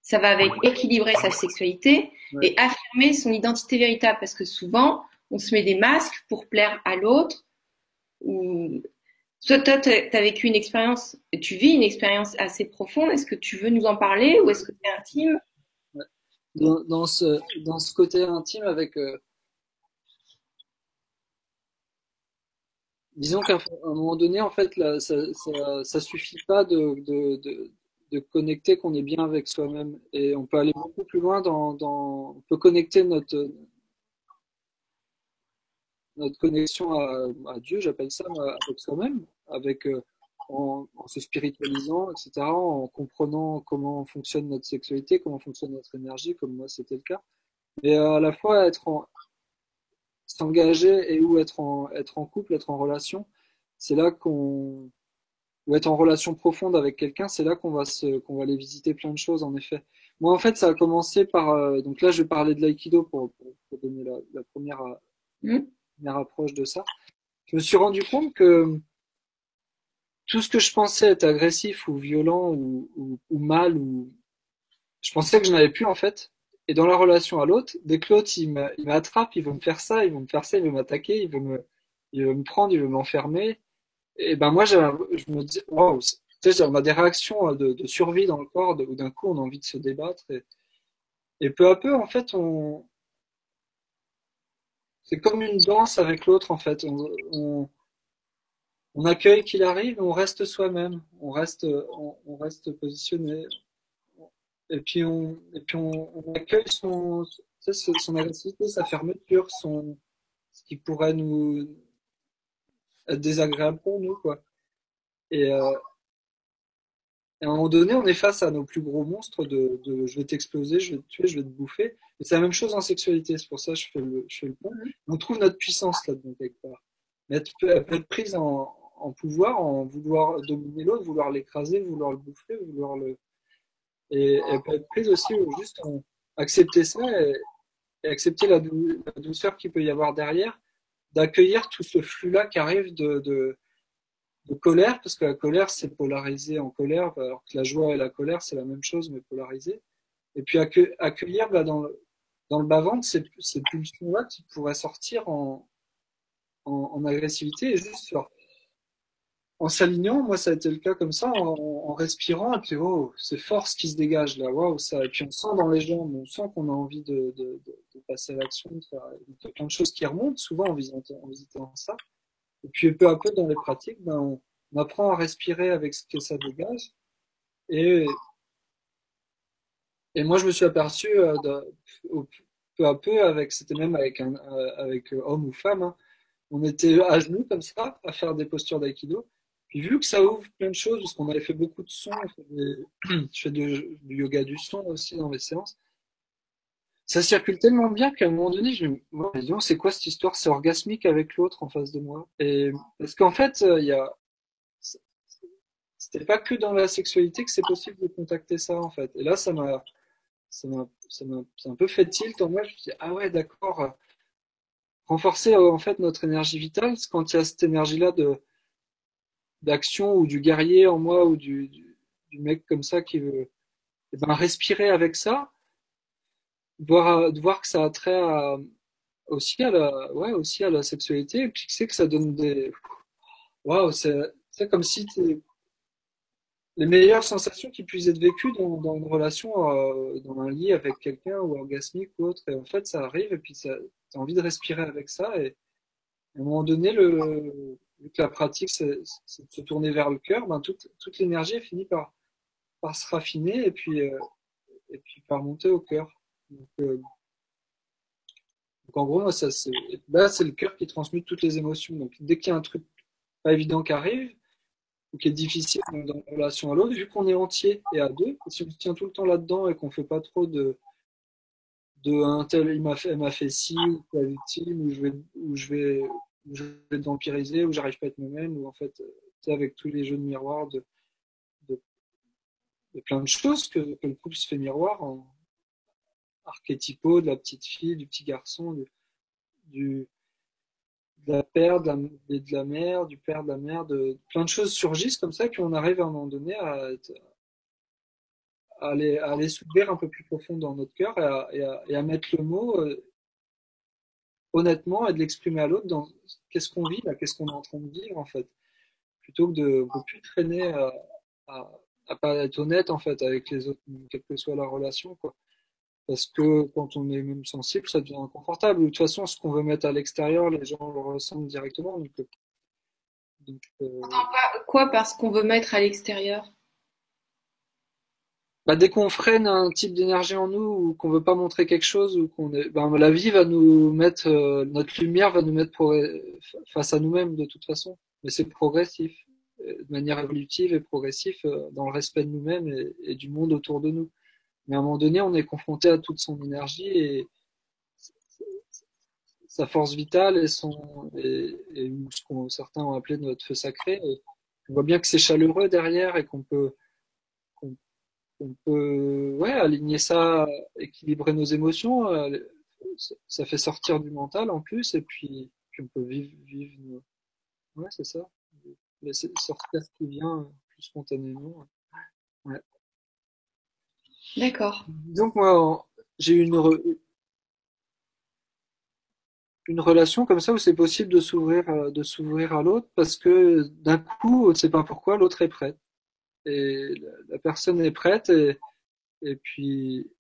Ça va avec équilibrer sa sexualité et affirmer son identité véritable parce que souvent on se met des masques pour plaire à l'autre ou Toi, tu as vécu une expérience, tu vis une expérience assez profonde. Est-ce que tu veux nous en parler ou est-ce que c'est intime? Dans, dans, ce, dans ce côté intime avec... Euh, disons qu'à un moment donné, en fait, ça, ça, ça suffit pas de, connecter qu'on est bien avec soi-même. Et on peut aller beaucoup plus loin dans, on peut connecter notre, notre connexion à, Dieu, j'appelle ça, avec soi-même, avec, euh, en, en, se spiritualisant, etc., en comprenant comment fonctionne notre sexualité, comment fonctionne notre énergie, comme moi c'était le cas. Mais à la fois être en, s'engager et ou être en, être en couple, être en relation, c'est là qu'on, ou être en relation profonde avec quelqu'un, c'est là qu'on va se, qu'on va aller visiter plein de choses, en effet. Moi, en fait, ça a commencé par, euh, donc là, je vais parler de l'aïkido pour, pour, pour, donner la, la première, mmh. première approche de ça. Je me suis rendu compte que tout ce que je pensais être agressif ou violent ou, ou, ou mal ou je pensais que je n'avais plus en fait. Et dans la relation à l'autre, dès que l'autre il m'attrape, il veut me faire ça, il veut me faire ça, il veut m'attaquer, il veut me, il veut me prendre, il veut m'enfermer. Et ben moi, je me dis, waouh, tu sais, on a des réactions de, de survie dans le corps, où d'un coup on a envie de se débattre. Et, peu à peu, en fait, on, c'est comme une danse avec l'autre, en fait. On, on, on accueille qu'il arrive, on reste soi-même, on reste, on, reste positionné. Et puis on, et puis on, on accueille son, son agressivité, sa fermeture, son, ce qui pourrait nous être désagréable pour nous, quoi. Et, euh, et à un moment donné, on est face à nos plus gros monstres de, de je vais t'exploser, je vais te tuer, je vais te bouffer. Et c'est la même chose en sexualité, c'est pour ça que je fais le, je fais le point. On trouve notre puissance là-dedans quelque part. Mais elle peut être prise en, en pouvoir, en vouloir dominer l'autre, vouloir l'écraser, vouloir le bouffer, vouloir le. Et elle peut être prise aussi juste en accepter ça et, accepter la, dou la douceur qu'il peut y avoir derrière, d'accueillir tout ce flux-là qui arrive de, de, de, colère, parce que la colère, c'est polarisé en colère, alors que la joie et la colère, c'est la même chose, mais polarisé. Et puis accueillir bah, dans, le, dans le bas-ventre ces, pulsions-là qui pourraient sortir en, en, agressivité et juste faire en s'alignant, moi ça a été le cas comme ça, en, en respirant, et puis oh, c'est force qui se dégage là, waouh, ça, et puis on sent dans les jambes, on sent qu'on a envie de, de, de, passer à l'action, de faire de, plein de choses qui remontent, souvent en visitant, en visitant ça. Et puis peu à peu dans les pratiques, ben, on, on apprend à respirer avec ce que ça dégage. Et, et moi je me suis aperçu euh, de, peu à peu, avec, c'était même avec un, euh, avec homme ou femme, hein, on était à genoux comme ça, à faire des postures d'aïkido. Puis vu que ça ouvre plein de choses, parce qu'on avait fait beaucoup de sons, je fais du yoga du son aussi dans les séances, ça circule tellement bien qu'à un moment donné, je me dis, c'est quoi cette histoire? C'est orgasmique avec l'autre en face de moi. Et parce qu'en fait, euh, il y a, c'était pas que dans la sexualité que c'est possible de contacter ça en fait. Et là, ça m'a, ça m'a, ça m'a, un peu fait tilt en moi. Je me dis, ah ouais, d'accord. Renforcer en fait notre énergie vitale, quand il y a cette énergie-là de d'action ou du guerrier en moi ou du, du, du mec comme ça qui veut eh ben, respirer avec ça, voir, voir que ça a trait à, aussi à la, ouais, aussi à la sexualité, et puis c'est que ça donne des, waouh, c'est comme si les meilleures sensations qui puissent être vécues dans, dans une relation, euh, dans un lit avec quelqu'un ou orgasmique ou autre, et en fait ça arrive, et puis tu as envie de respirer avec ça, et à un moment donné, le, vu que la pratique, c'est de se tourner vers le cœur, ben toute, toute l'énergie finit par, par se raffiner et puis, euh, et puis par monter au cœur. Donc, euh, donc en gros, moi, ça, là, c'est le cœur qui transmute toutes les émotions. Donc dès qu'il y a un truc pas évident qui arrive, ou qui est difficile dans la relation à l'autre, vu qu'on est entier et à deux, si on se tient tout le temps là-dedans et qu'on fait pas trop de de un tel il m'a fait m'a fait ci ou pas victime ou je vais ou je vais je vais vampiriser, où j'arrive pas à être moi-même, ou en fait, tu avec tous les jeux de miroir de, de, plein de choses que, le couple se fait miroir en archétypaux de la petite fille, du petit garçon, du, du de la père, de la, mère, du père, de la mère, de, plein de choses surgissent comme ça qu'on arrive à un moment donné à, aller, à s'ouvrir un peu plus profond dans notre cœur et à, et à, et à mettre le mot euh, honnêtement et de l'exprimer à l'autre dans qu'est-ce qu'on vit là, qu'est-ce qu'on est en train de vivre en fait. plutôt que de ne plus traîner à, à, pas être honnête en fait avec les autres, quelle que soit la relation. Quoi. Parce que quand on est même sensible, ça devient inconfortable. De toute façon, ce qu'on veut mettre à l'extérieur, les gens le ressentent directement. Donc, donc, euh... Quoi parce qu'on veut mettre à l'extérieur? Bah, dès qu'on freine un type d'énergie en nous ou qu'on veut pas montrer quelque chose ou qu'on est, ben, la vie va nous mettre, euh, notre lumière va nous mettre pour, face à nous-mêmes de toute façon. Mais c'est progressif, euh, de manière évolutive et progressif euh, dans le respect de nous-mêmes et, du monde autour de nous. Mais à un moment donné, on est confronté à toute son énergie et sa force vitale et son et, ce qu'on certains ont appelé notre feu sacré. On voit bien que c'est chaleureux derrière et qu'on peut on peut ouais, aligner ça, équilibrer nos émotions. Euh, ça fait sortir du mental en plus, et puis, puis on peut vivre, vivre Ouais, c'est ça. Laisser sortir ce qui vient plus spontanément. Ouais. D'accord. Donc moi, j'ai une une relation comme ça où c'est possible de s'ouvrir euh, de s'ouvrir à l'autre parce que d'un coup, on ne sait pas pourquoi, l'autre est prêt et la personne est prête et, et puis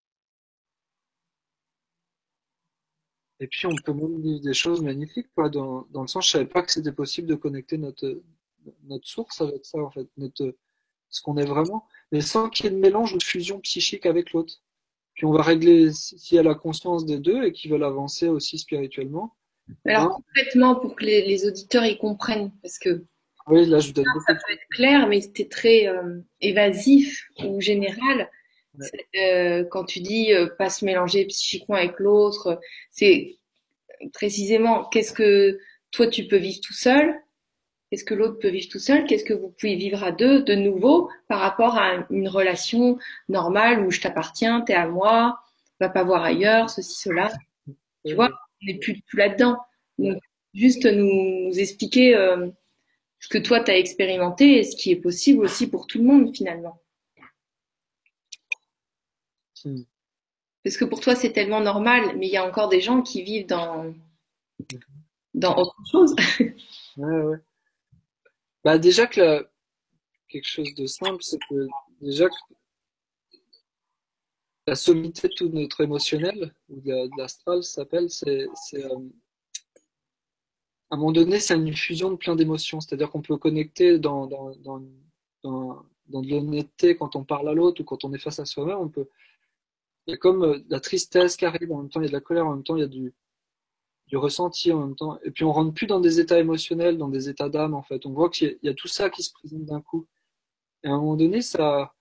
et puis on peut même vivre des choses magnifiques quoi dans, dans le sens je savais pas que c'était possible de connecter notre notre source avec ça en fait notre ce qu'on est vraiment mais sans qu'il y ait de mélange ou de fusion psychique avec l'autre. Puis on va régler s'il y a la conscience des deux et qu'ils veulent avancer aussi spirituellement alors hein. complètement pour que les, les auditeurs y comprennent parce que oui, là, je vous donne Ça peut être clair, mais c'était très euh, évasif ou général. Euh, quand tu dis euh, pas se mélanger psychiquement avec l'autre, c'est précisément qu'est-ce que toi tu peux vivre tout seul, qu'est-ce que l'autre peut vivre tout seul, qu'est-ce que vous pouvez vivre à deux de nouveau par rapport à une relation normale où je t'appartiens, t'es à moi, va pas voir ailleurs, ceci, cela. Tu vois, on n'est plus, plus là-dedans. Donc, juste nous, nous expliquer euh, ce que toi tu as expérimenté et ce qui est possible aussi pour tout le monde finalement. Hmm. Parce que pour toi c'est tellement normal, mais il y a encore des gens qui vivent dans dans autre chose. ouais, ouais. Bah déjà que quelque chose de simple, c'est que déjà que la sommité de tout notre émotionnel ou de l'astral s'appelle, c'est euh, à un moment donné, c'est une fusion de plein d'émotions. C'est-à-dire qu'on peut connecter dans, dans, dans, dans, dans de l'honnêteté quand on parle à l'autre ou quand on est face à soi-même. On peut... Il y a comme euh, la tristesse qui arrive, en même temps il y a de la colère, en même temps il y a du, du ressenti, en même temps. Et puis on rentre plus dans des états émotionnels, dans des états d'âme, en fait. On voit qu'il y, a tout ça qui se présente d'un coup. Et à un moment donné, ça,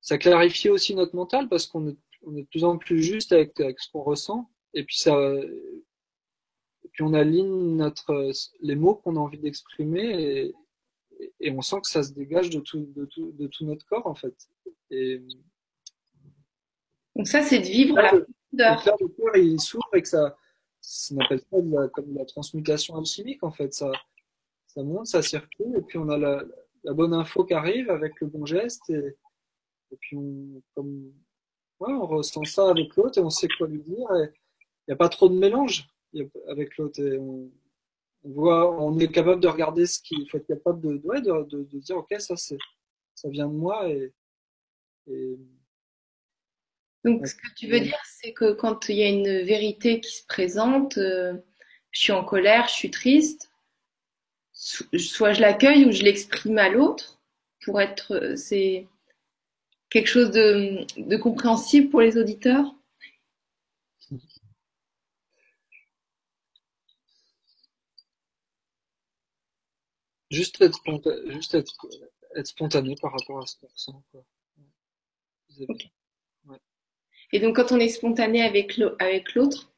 ça clarifie aussi notre mental parce qu'on est, on est de plus en plus juste avec, avec ce qu'on ressent. Et puis ça, puis on aligne notre, les mots qu'on a envie d'exprimer et, et, on sent que ça se dégage de tout, de tout, de tout notre corps en fait. Et, Donc ça, c'est de vivre la profondeur. le corps il s'ouvre et que ça, ça de la, comme de la transmutation alchimique en fait. Ça, ça monte, ça circule et puis on a la, la bonne info qui arrive avec le bon geste et, et puis on, comme, ouais, on ressent ça avec l'autre et on sait quoi lui dire. Il n'y a pas trop de mélange avec l'autre. On, on, voit, on est capable de regarder ce qu'il faut être capable de, ouais, de, de, de, dire, ok, ça c'est, ça vient de moi et, et donc, ce que tu veux dire, c'est que quand il y a une vérité qui se présente, euh, je suis en colère, je suis triste, soit je l'accueille ou je l'exprime à l'autre pour être, euh, c'est quelque chose de, de compréhensible pour les auditeurs? Juste être, spontané, juste être, être spontané par rapport à ce qu'on ressent. Quoi. Okay. Ouais. Et donc quand on est spontané avec l'autre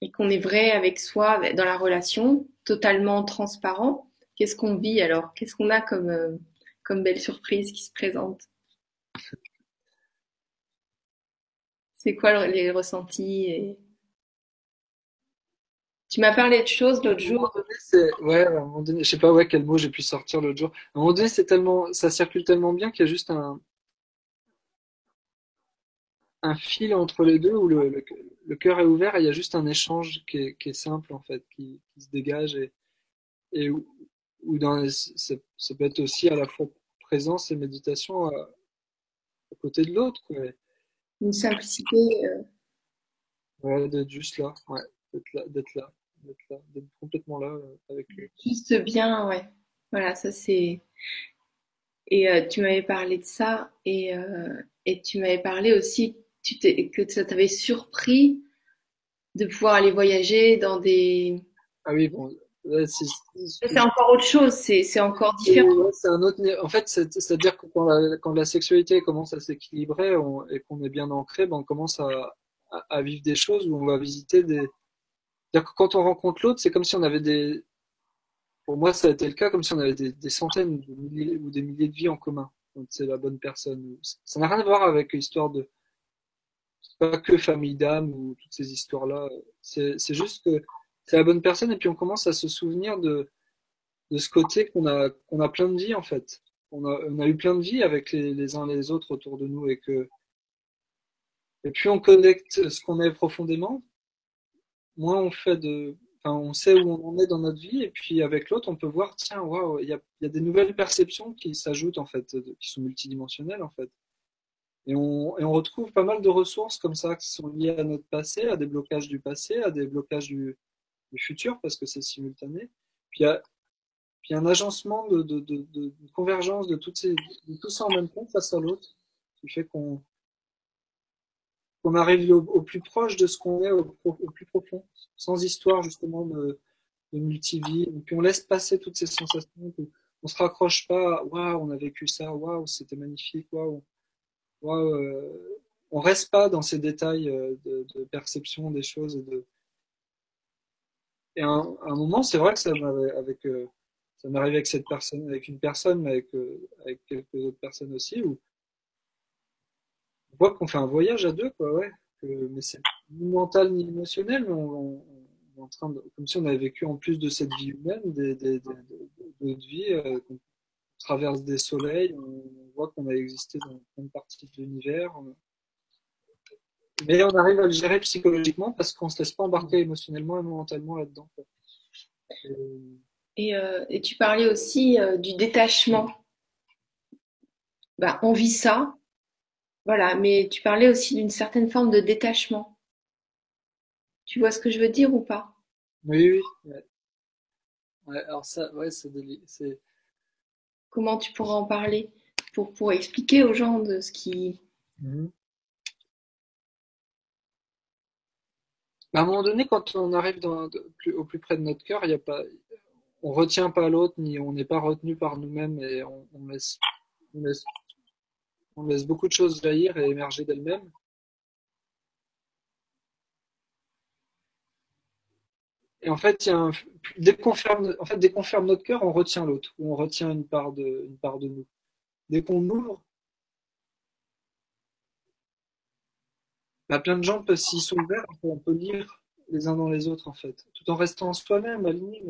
et qu'on est vrai avec soi dans la relation, totalement transparent, qu'est-ce qu'on vit alors? Qu'est-ce qu'on a comme, euh, comme belle surprise qui se présente? C'est quoi les ressentis et... Tu m'as parlé de choses l'autre jour. Ouais, à un moment donné, je sais pas ouais, quel mot j'ai pu sortir l'autre jour. À un moment donné, c'est tellement, ça circule tellement bien qu'il y a juste un, un fil entre les deux où le, le, cœur est ouvert et il y a juste un échange qui est, qui est simple en fait, qui, qui se dégage et, et où, dans, ça, ça peut être aussi à la fois présence et méditation à, à côté de l'autre. Une simplicité. euh, Ouais, d'être juste là, ouais, d'être là, d'être là, complètement là euh, avec lui. Juste bien, ouais. Voilà, ça c'est. Et euh, tu m'avais parlé de ça et, euh, et tu m'avais parlé aussi tu que ça t'avait surpris de pouvoir aller voyager dans des. Ah oui, bon, c'est, encore autre chose, c'est encore différent. c'est un autre, en fait, c'est, c'est-à-dire que quand la, quand la sexualité commence à s'équilibrer et qu'on est bien ancré, ben, on commence à, à, à vivre des choses où on va visiter des, quand on rencontre l'autre, c'est comme si on avait des, pour moi, ça a été le cas, comme si on avait des, centaines ou des milliers, de vies en commun. C'est la bonne personne. Ça n'a rien à voir avec l'histoire de, c'est pas que famille d'âme ou toutes ces histoires-là. C'est, juste que c'est la bonne personne et puis on commence à se souvenir de, de ce côté qu'on a, qu'on a plein de vies, en fait. On a, eu plein de vies avec les, les uns les autres autour de nous et que, et puis on connecte ce qu'on est profondément, moins on fait de, enfin, on sait où on en est dans notre vie, et puis avec l'autre, on peut voir, tiens, waouh, il y a, des nouvelles perceptions qui s'ajoutent, en fait, qui sont multidimensionnelles, en fait. Et on, et on retrouve pas mal de ressources comme ça qui sont liées à notre passé, à des blocages du passé, à des blocages du, futur, parce que c'est simultané. Puis il y a, puis un agencement de, de convergence de, toutes ces, de tout ça en même temps face à l'autre, qui fait qu'on qu'on arrive au, plus proche de ce qu'on est, au, plus profond, sans histoire justement de, de multivie. Puis on laisse passer toutes ces sensations. on se raccroche pas. Waouh, on a vécu ça. Waouh, c'était magnifique. Waouh, waouh. euh, on reste pas dans ces détails euh, de, perception des choses et à un, moment, c'est vrai que ça euh, arrivé avec cette personne, avec une personne, mais avec quelques autres personnes aussi, on voit qu'on fait un voyage à deux, quoi, ouais. Mais c'est ni mental ni émotionnel, on, est en train de, comme si on avait vécu en plus de cette vie humaine, d'autres vies, euh, qu'on traverse des soleils, on, voit qu'on a existé dans une partie de l'univers. Mais on arrive à le gérer psychologiquement parce qu'on se laisse pas embarquer émotionnellement et mentalement là-dedans. Et, euh, et tu parlais aussi euh, du détachement. Bah, on vit ça, voilà, mais tu parlais aussi d'une certaine forme de détachement. Tu vois ce que je veux dire ou pas? Oui, oui, ouais. Ouais, alors ça, ouais, c'est c'est Comment tu pourras en parler pour, pour expliquer aux gens de ce qui... Mhm. À un moment donné, quand on arrive dans, de- plus- au plus près de notre cœur, il y a pas, on retient pas l'autre, ni on n'est pas retenu par nous-mêmes, et on, on laisse, on laisse, on laisse beaucoup de choses jaillir et émerger d'elles-mêmes. Et en fait, il y a un, dès qu'on ferme, en fait, dès qu'on ferme notre cœur, on retient l'autre, ou on retient une part de, une part de nous. Dès qu'on ouvre, bah, plein de gens peuvent, s'ils sont ouverts, on peut, lire les uns dans les autres, en fait, tout en restant soi-même aligné,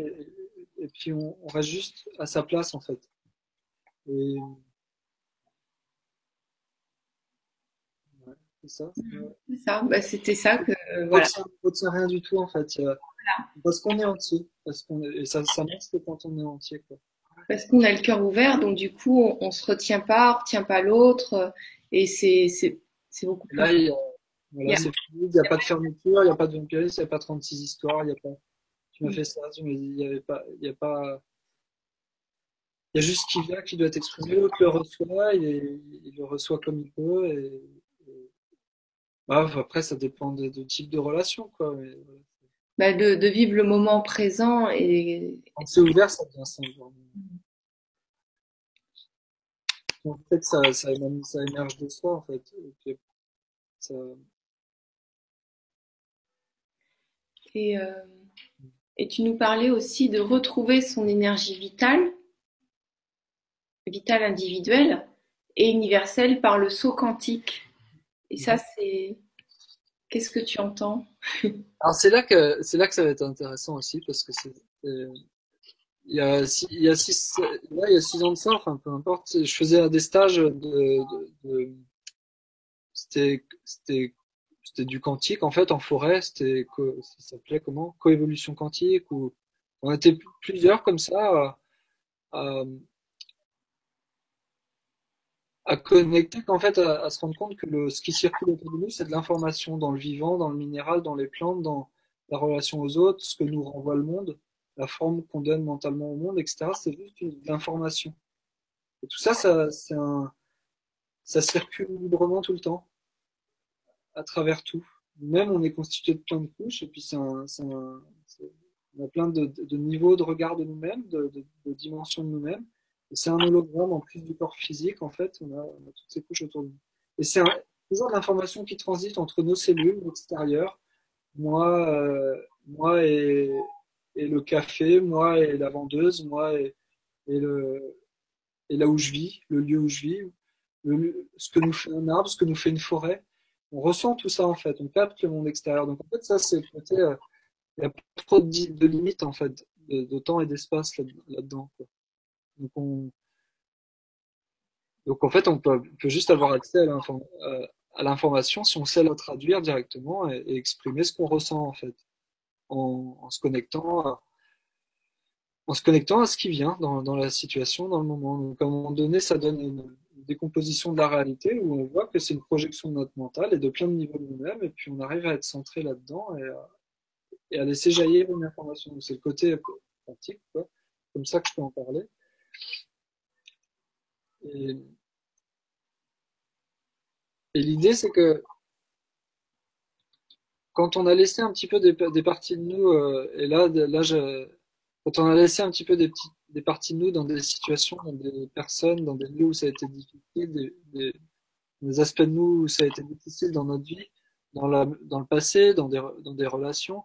et puis on, reste juste à sa place, en fait ouais, c'est ça. Ouais. C'est ça, bah, c'était ça que... euh, voilà. on retient rien du tout, en fait. Parce qu'on est entier. Parce qu'on est, et ça, ça marche que quand on est entier, quoi. Parce qu'on a le cœur ouvert, donc du coup, on, on se retient pas, on retient pas l'autre, et c'est c'est c'est beaucoup plus. Là, il y a, voilà, c'est fluide, il n'y a pas de fermeture, il n'y a pas de vampirisme, il n'y a pas 36 histoires, il n'y a pas, tu m'as Mm. fait ça, tu m'as dit, il n'y avait pas, il y a pas, il y a juste qui vient, qui doit être exprimé, l'autre le reçoit, il, est- il le reçoit comme il peut, et- bah, après, ça dépend de, de type de relation, quoi, mais voilà. Bah, de, de vivre le moment présent et Quand c'est ouvert, ça devient simple. En fait, ça, ça, émerge de soi, en fait. Et puis, ça, et, euh, et tu nous parlais aussi de retrouver son énergie vitale, vitale individuelle et universelle par le saut quantique. Et ça, c'est qu'est-ce que tu entends? Alors c'est là que c'est là que ça va être intéressant aussi parce que c'est c'est- il y a six, il y a six là il y a six ans de ça enfin peu importe. Je faisais des stages de, de, de- c'était c'était c'était du quantique en fait en forêt. C'était ça s'appelait comment? Coévolution quantique ou on était plusieurs comme ça à, à connecter, qu'en fait, à, à, se rendre compte que le, ce qui circule autour de nous, c'est de l'information dans le vivant, dans le minéral, dans les plantes, dans la relation aux autres, ce que nous renvoie le monde, la forme qu'on donne mentalement au monde, etc. C'est juste une, de l'information. Et tout ça, ça, un, ça circule librement tout le temps, à travers tout. Même on est constitué de plein de couches, et puis c'est un, un, on a plein de, de, de, niveaux de regard de nous-mêmes, de, de dimensions de nous-mêmes. C'est un hologramme en plus du corps physique, en fait, on a, on a toutes ces couches autour de nous. Et c'est toujours de l'information qui transite entre nos cellules, l'extérieur, moi, euh, moi et, et, le café, moi et la vendeuse, moi et, et, le, et là où je vis, le lieu où je vis, le, ce que nous fait un arbre, ce que nous fait une forêt. On ressent tout ça, en fait, on capte le monde extérieur. Donc, en fait, ça, c'est le côté, euh, il n'y a pas trop de, limites, en fait, de, de temps et d'espace là-dedans. Là donc, on... Donc en fait, on peut, juste avoir accès à l'information si on sait la traduire directement et, exprimer ce qu'on ressent en fait, en, se connectant à, en se connectant à ce qui vient dans, la situation, dans le moment. Donc à un moment donné, ça donne une, décomposition de la réalité où on voit que c'est une projection de notre mental et de plein de niveaux de nous-mêmes, et puis on arrive à être centré là-dedans et à, laisser jaillir une information. C'est le côté pratique, comme ça que je peux en parler. Et, l'idée, c'est que quand on a laissé un petit peu des, parties de nous, euh, et là, là je, quand on a laissé un petit peu des, parties de nous dans des situations, dans des personnes, dans des lieux où ça a été difficile, des, aspects de nous où ça a été difficile dans notre vie, dans, le passé, dans des relations,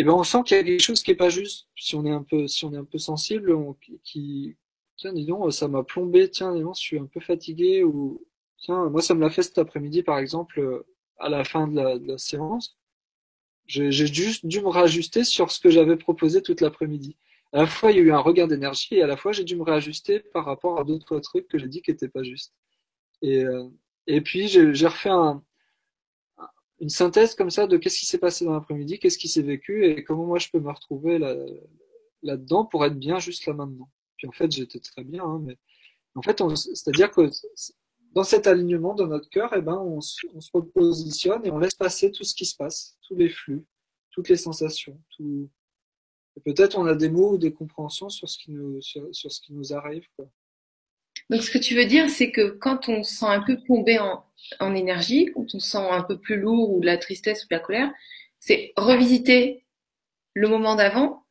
et ben on sent qu'il y a quelque chose qui est pas juste. Si on est un peu, si on est un peu sensible, on, qui, tiens, dis donc, ça m'a plombé, tiens, dis donc, je suis un peu fatigué, ou, tiens, moi, ça me l'a fait cet après-midi, par exemple, à la fin de la, de la séance. J'ai juste dû me réajuster sur ce que j'avais proposé toute l'après-midi. À la fois, il y a eu un regard d'énergie, et à la fois, j'ai dû me réajuster par rapport à d'autres trucs que j'ai dit qui n'étaient pas justes. Et, euh, et puis, j'ai refait un, une synthèse comme ça de qu'est-ce qui s'est passé dans l'après-midi, qu'est-ce qui s'est vécu et comment moi je peux me retrouver là, là-dedans pour être bien juste là maintenant. Puis en fait, j'étais très bien, hein, mais en fait, c'est-à-dire que dans cet alignement dans notre cœur, eh ben, on, se, on se repositionne et on laisse passer tout ce qui se passe, tous les flux, toutes les sensations, tout. Peut-être on a des mots ou des compréhensions sur ce qui nous, sur ce qui nous arrive. Quoi. Donc ce que tu veux dire, c'est que quand on se sent un peu plombé en, en énergie, quand on se sent un peu plus lourd ou de la tristesse ou de la colère, c'est revisiter le moment d'avant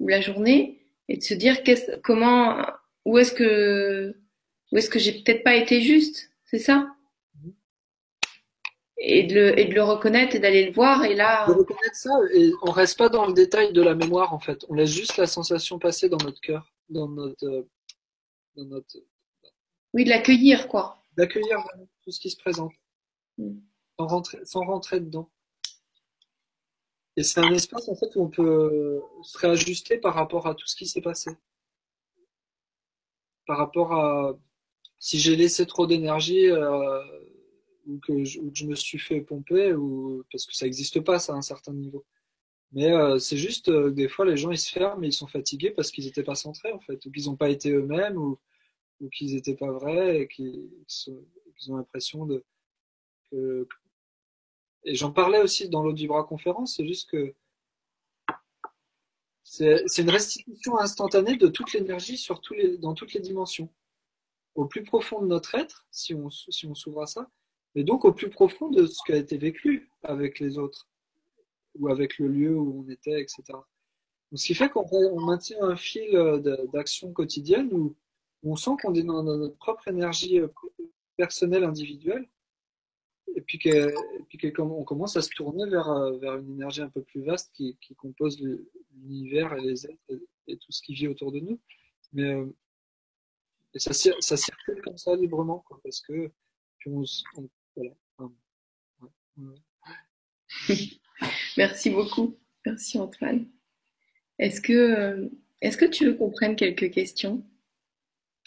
ou la journée et de se dire qu'est-ce, comment, où est-ce que, où est-ce que j'ai peut-être pas été juste, c'est ça? Et de, le, et de le reconnaître et d'aller le voir et là. De reconnaître ça et on reste pas dans le détail de la mémoire en fait. On laisse juste la sensation passer dans notre cœur, dans notre, dans notre. Oui, de l'accueillir quoi. D'accueillir tout ce qui se présente, mm. sans, rentrer, sans rentrer dedans. Et c'est un espace en fait où on peut se réajuster par rapport à tout ce qui s'est passé. Par rapport à si j'ai laissé trop d'énergie euh, ou, que je, ou que je me suis fait pomper ou parce que ça n'existe pas ça à un certain niveau. Mais euh, c'est juste euh, des fois les gens ils se ferment et ils sont fatigués parce qu'ils n'étaient pas centrés en fait ou qu'ils n'ont pas été eux-mêmes ou, ou qu'ils n'étaient pas vrais et qu'ils ils ont l'impression de et j'en parlais aussi dans l'autre Vibra conférence, c'est juste que c'est une restitution instantanée de toute l'énergie sur dans toutes les dimensions. Au plus profond de notre être, si on, si on s'ouvre à ça, mais donc au plus profond de ce qui a été vécu avec les autres, ou avec le lieu où on était, etc. Ce qui fait qu'on on maintient un fil d'action quotidienne où on sent qu'on est dans notre propre énergie euh, personnel, individuel, et puis que, puis que on commence à se tourner vers, euh, vers une énergie un peu plus vaste qui, compose l'univers et les êtres et, tout ce qui vit autour de nous. Mais euh, et ça, circule comme ça librement, parce que. Merci beaucoup. Merci Antoine. Est-ce que, tu veux qu'on quelques questions?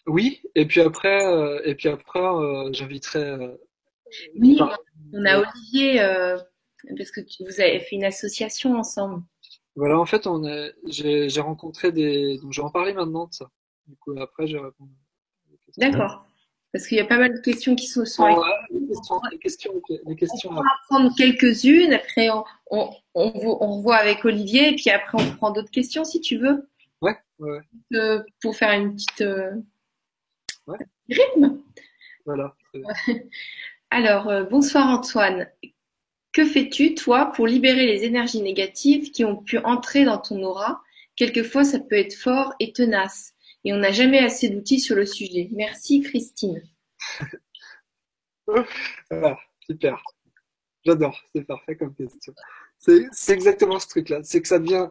Oui, et puis après, euh, et puis après, euh, j'inviterai. Euh, oui, on a Olivier parce que tu, vous avez fait une association ensemble. Voilà, en fait, on j'ai, j'ai rencontré des, donc je vais en parler maintenant de ça. Du coup, après, je vais répondre. D'accord. Parce qu'il y a pas mal de questions qui sont, sont Oh, les questions, les questions, les questions. On va prendre quelques-unes, après on, on, on, vo- on voit avec Olivier, et puis après on prend d'autres questions si tu veux, Ouais, ouais, ouais. euh, pour faire une petite euh, Ouais. rythme. voilà. Alors, euh, bonsoir Antoine. Que fais-tu, toi, pour libérer les énergies négatives qui ont pu entrer dans ton aura? Quelquefois, ça peut être fort et tenace, et on n'a jamais assez d'outils sur le sujet. Merci, Christine. Voilà, super. J'adore, c'est parfait comme question. C'est, c'est exactement ce truc-là. C'est que ça devient,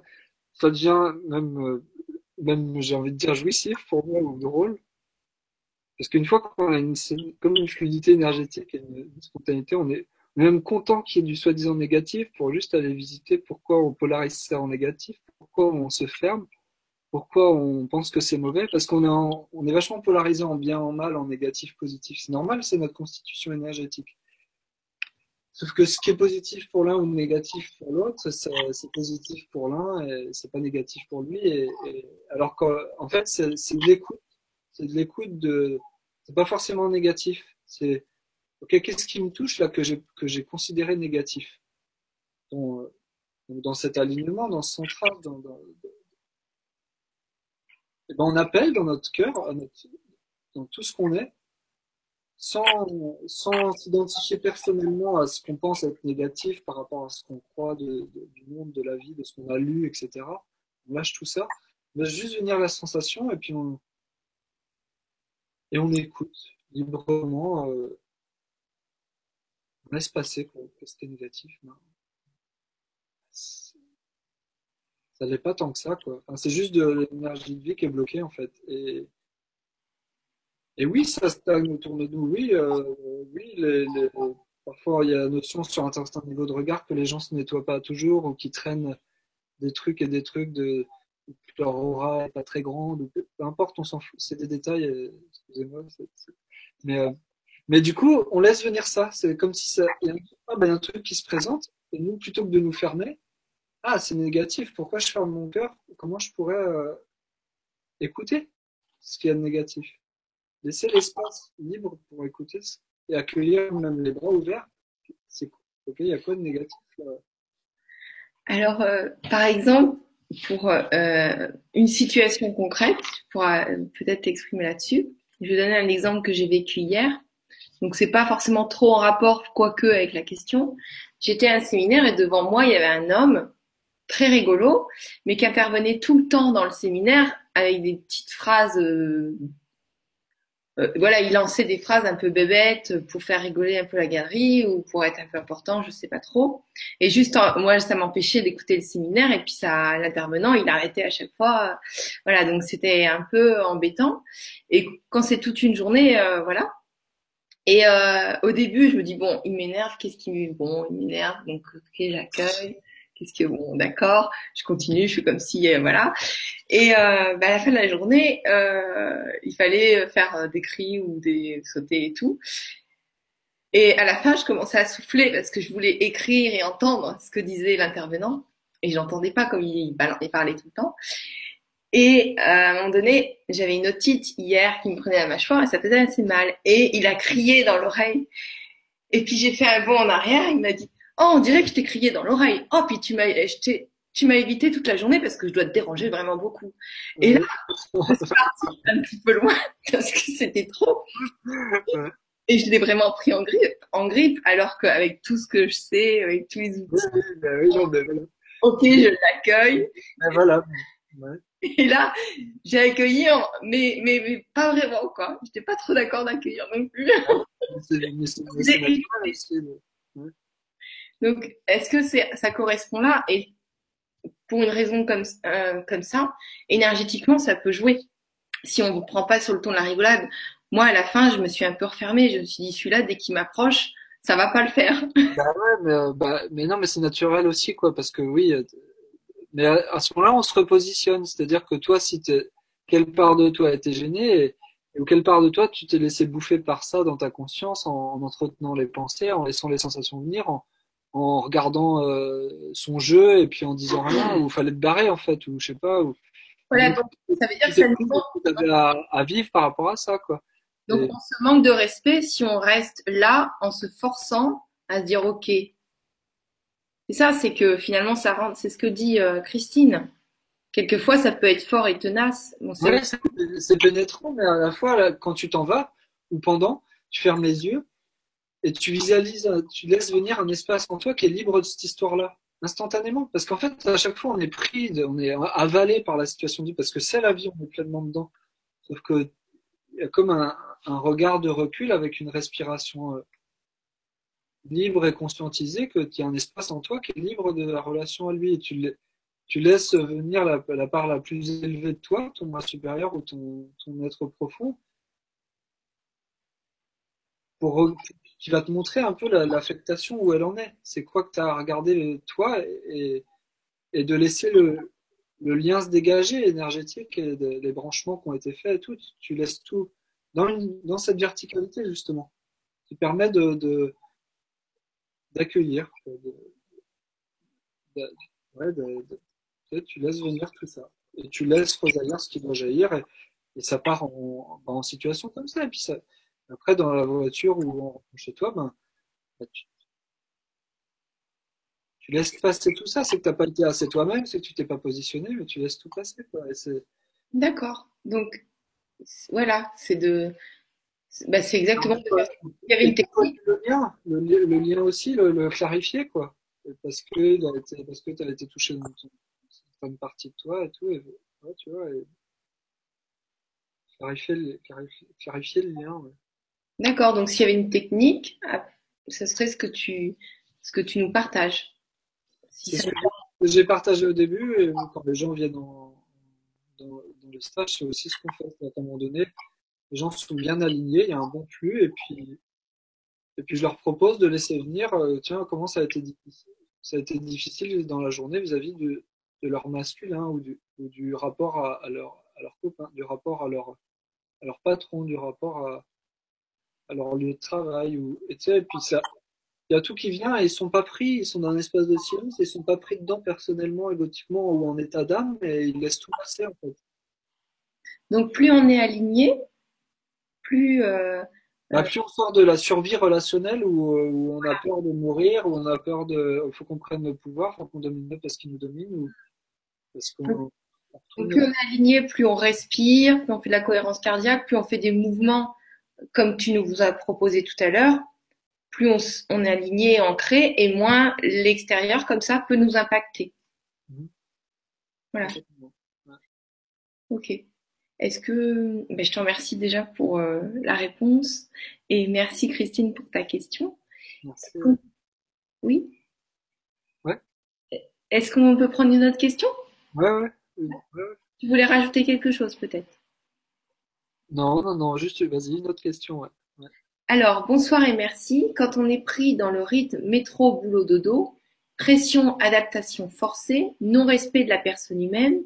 ça devient même, euh, même, j'ai envie de dire jouissif pour moi ou drôle. Parce qu'une fois qu'on a une, comme une fluidité énergétique et une, spontanéité, on est, même content qu'il y ait du soi-disant négatif pour juste aller visiter pourquoi on polarise ça en négatif, pourquoi on se ferme, pourquoi on pense que c'est mauvais, parce qu'on est vachement polarisé en bien, en mal, en négatif, positif. C'est normal, c'est notre constitution énergétique. Sauf que ce qui est positif pour l'un ou négatif pour l'autre, c'est positif pour l'un et c'est pas négatif pour lui. Et, alors qu'en en fait, c'est c'est l'écoute. C'est de l'écoute de. C'est pas forcément négatif. C'est ok, qu'est-ce qui me touche là que j'ai que j'ai considéré négatif? Dans, donc dans cet alignement, dans ce central, dans, eh ben, on appelle dans notre cœur, dans tout ce qu'on est, sans, s'identifier personnellement à ce qu'on pense être négatif par rapport à ce qu'on croit du monde, de la vie, de ce qu'on a lu, etc. On lâche tout ça. On laisse juste venir la sensation et puis on, et on écoute librement, euh, on laisse passer que c'était négatif. Ça l'est pas tant que ça, quoi. Enfin, c'est juste de l'énergie de vie qui est bloquée, en fait. Et, Et oui, ça stagne autour de nous. Oui, euh, oui les, les- parfois il y a la notion sur un certain niveau de regard que les gens se nettoient pas toujours ou qui traînent des trucs et des trucs de que leur aura est pas très grande ou peu, importe, on s'en fout. C'est des détails. euh, Excusez-moi. Mais euh, mais du coup, on laisse venir ça. C'est comme si ça, il y a un, ah, ben, un truc qui se présente et nous, plutôt que de nous fermer, ah, c'est négatif. Pourquoi je ferme mon cœur Comment je pourrais euh, écouter ce qu'il y a de négatif? Laisser l'espace libre pour écouter et accueillir même les bras ouverts. Ok, il y a quoi de négatif Alors, par exemple, pour euh, une situation concrète, tu euh, peut-être t'exprimer là-dessus. Je vais donner un exemple que j'ai vécu hier. Donc, c'est pas forcément trop en rapport, quoique, avec la question. J'étais à un séminaire et devant moi, il y avait un homme très rigolo, mais qui intervenait tout le temps dans le séminaire avec des petites phrases. euh, euh, voilà, il lançait des phrases un peu bébêtes pour faire rigoler un peu la galerie ou pour être un peu important, je sais pas trop. Et juste, moi, ça m'empêchait d'écouter le séminaire et puis ça, l'intervenant, il arrêtait à chaque fois. Voilà, donc c'était un peu embêtant. Et quand c'est toute une journée, euh, voilà. Et euh, au début, je me dis bon, il m'énerve, qu'est-ce qui bon, il m'énerve, donc ok, j'accueille. Qu'est-ce que bon, d'accord, je continue, je fais comme si euh, voilà. Et euh, bah, à la fin de la journée, euh, il fallait faire des cris ou des sauter et tout. Et à la fin, je commençais à souffler parce que je voulais écrire et entendre ce que disait l'intervenant. Et j'entendais pas comme il, parlait tout le temps. Et à un moment donné, j'avais une otite hier qui me prenait la mâchoire et ça faisait assez mal. Et il a crié dans l'oreille. Et puis j'ai fait un bond en arrière. Il m'a dit Oh, on dirait que je t'ai crié dans l'oreille. Oh, puis tu m'as, je t'ai- tu m'as évité toute la journée parce que je dois te déranger vraiment beaucoup. Et là, je suis partie un petit peu loin parce que c'était trop. Et je l'ai vraiment pris en grippe, en grippe, alors qu'avec tout ce que je sais, avec tous les outils, Oui, bah oui, genre, ben voilà. ok, je l'accueille. Ben voilà. Ouais. Et là, j'ai accueilli, en- mais, mais, mais pas vraiment, quoi. J'étais pas trop d'accord d'accueillir non plus c'est mais c'est- mais c'est J'ai- naturel aussi, mais- Donc, est-ce que ça correspond là? Et pour une raison comme, euh, ça, énergétiquement, ça peut jouer. Si on ne prend pas sur le ton la rigolade. Moi, à la fin, je me suis un peu refermée. Je me suis dit, celui-là, dès qu'il m'approche, ça va pas le faire. Bah ouais, mais, euh, bah, non, mais c'est naturel aussi, quoi, parce que oui, euh, mais à, ce moment-là, on se repositionne, c'est-à-dire que toi, si t'es, quelle part de toi a été gênée, ou quelle part de toi tu t'es laissé bouffer par ça dans ta conscience, en, en entretenant les pensées, en laissant les sensations venir, en, en regardant euh, son jeu et puis en disant rien ou fallait te barrer en fait ou je sais pas ou voilà donc ça veut dire que ça nous manque à, à, vivre par rapport à ça quoi. Donc on se manque de respect si on reste là en se forçant à se dire ok. Et ça c'est que finalement ça rend c'est ce que dit euh, Christine. Quelquefois ça peut être fort et tenace. Bon, c'est pénétrant mais à la fois là, quand tu t'en vas ou pendant tu fermes les yeux et tu visualises, tu laisses venir un espace en toi qui est libre de cette histoire-là, instantanément. Parce qu'en fait, à chaque fois, on est pris, on est avalé par la situation du, parce que c'est la vie, on est pleinement dedans. Sauf que il y a comme un, regard de recul avec une respiration euh, libre et conscientisée, que tu as un espace en toi qui est libre de la relation à lui et tu, laisses venir la, part la plus élevée de toi, ton moi supérieur ou ton être profond, pour, qui va te montrer un peu l'affectation où elle en est. C'est quoi que tu as à regarder toi et, et de laisser le, le lien se dégager énergétique et les branchements qui ont été faits et tout. Tu laisses tout dans, une, dans cette verticalité justement qui permet de d'accueillir. De, ouais, tu laisses venir tout ça et tu laisses rejaillir ce qui doit jaillir et, et ça part en, en situation comme ça et puis ça après, dans la voiture ou chez toi, ben, bah, tu, laisses passer tout ça. C'est que tu n'as pas été assez toi-même, c'est que tu t'es pas positionné, mais tu laisses tout passer. D'accord. Donc, voilà, c'est de. Bah, c'est exactement. Il y avait une technique. Le lien, le, lien aussi, le, clarifier, quoi. Parce que, parce que tu as été touché dans une partie de toi et tout. Et, tu vois, et clarifier, clarifier, le lien. Ouais. D'accord, donc s'il y avait une technique, ce serait ce que tu, ce que tu nous partages. J'ai partagé au début, et quand les gens viennent dans, dans, le stage, c'est aussi ce qu'on fait. À un moment donné, les gens sont bien alignés, il y a un bon flux, et puis, et puis je leur propose de laisser venir, euh, tiens, comment ça a été difficile, ça a été difficile dans la journée vis-à-vis de, de, leur masculin ou du, ou du rapport à, à, leur, à leur copain, du rapport à leur, à leur patron, du rapport à, à leur lieu de travail ou et, et puis ça il y a tout qui vient et ils sont pas pris ils sont dans un espace de silence ils sont pas pris dedans personnellement égotiquement ou en état d'âme et ils laissent tout passer en fait. Donc plus on est aligné plus euh, bah, plus on sort de la survie relationnelle où, où on a peur de mourir où on a peur de il faut qu'on prenne le pouvoir faut qu'on domine parce qu'il nous domine ou parce qu'on plus on est aligné, plus on respire, plus on fait de la cohérence cardiaque, plus on fait des mouvements comme tu nous as proposé tout à l'heure, plus on, est aligné, ancré, et moins l'extérieur comme ça peut nous impacter. Mhm. Voilà. Ok. Est-ce que ben, je te remercie déjà pour euh, la réponse et merci Christine pour ta question. Merci. Oui? Ouais. Est-ce qu'on peut prendre une autre question? Ouais, ouais. Tu voulais rajouter quelque chose peut-être? Non, non, non, juste, vas-y, une autre question. Ouais. Alors, bonsoir et merci. Quand on est pris dans le rythme métro, boulot, dodo, pression, adaptation forcée, non-respect de la personne humaine,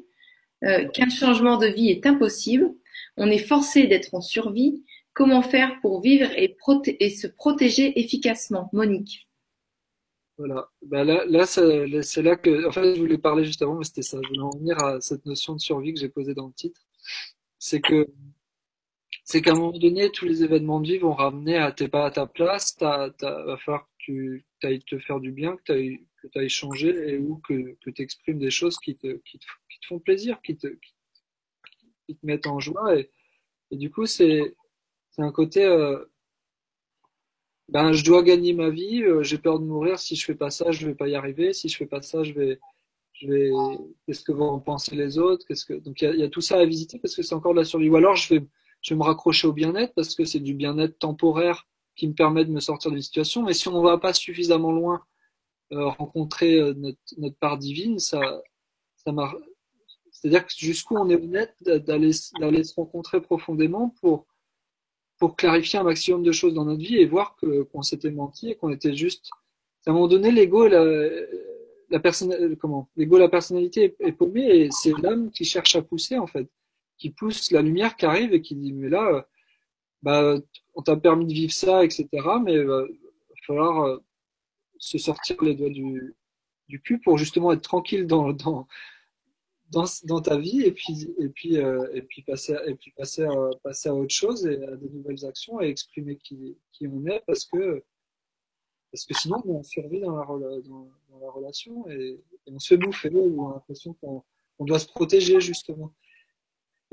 euh, qu'un changement de vie est impossible, on est forcé d'être en survie, comment faire pour vivre et, et se protéger efficacement? Monique voilà. Bah là, là c'est là que, en fait, je voulais parler juste avant, mais c'était ça. Je voulais en venir à cette notion de survie que j'ai posée dans le titre. C'est que c'est qu'à un moment donné, tous les événements de vie vont ramener à t'es pas à ta place, t'as, t'as, va falloir que tu ailles te faire du bien, que tu ailles, changer et ou que, que tu exprimes des choses qui te, qui te, font plaisir, qui te, qui, te mettent en joie. Et, du coup, c'est, c'est un côté, euh, ben, je dois gagner ma vie, euh, j'ai peur de mourir, si je fais pas ça, je vais pas y arriver, si je fais pas ça, je vais, je vais, qu'est-ce que vont en penser les autres, qu'est-ce que, donc il y y a tout ça à visiter parce que c'est encore de la survie. Ou alors je vais, je vais me raccrocher au bien-être parce que c'est du bien-être temporaire qui me permet de me sortir d'une situation. Mais si on ne va pas suffisamment loin, euh, rencontrer euh, notre, notre, part divine, ça, ça m'a. C'est-à-dire que jusqu'où on est honnête d'aller se rencontrer profondément pour pour clarifier un maximum de choses dans notre vie et voir que qu'on s'était menti et qu'on était juste. À un moment donné, l'ego, la, la personne, comment? L'ego, la personnalité est, est paumée et c'est l'âme qui cherche à pousser en fait qui pousse la lumière qui arrive et qui dit mais là, euh, bah, on t'a permis de vivre ça, etc. Mais il euh, va falloir euh, se sortir les doigts du, du cul pour justement être tranquille dans, dans, dans, ta vie et puis, et puis, et puis, passer, et puis passer, à, passer à autre chose et à de nouvelles actions et exprimer qui, on est parce que, parce que sinon on survit dans la, dans la relation et, on se fait bouffer ou on a l'impression qu'on on doit se protéger justement.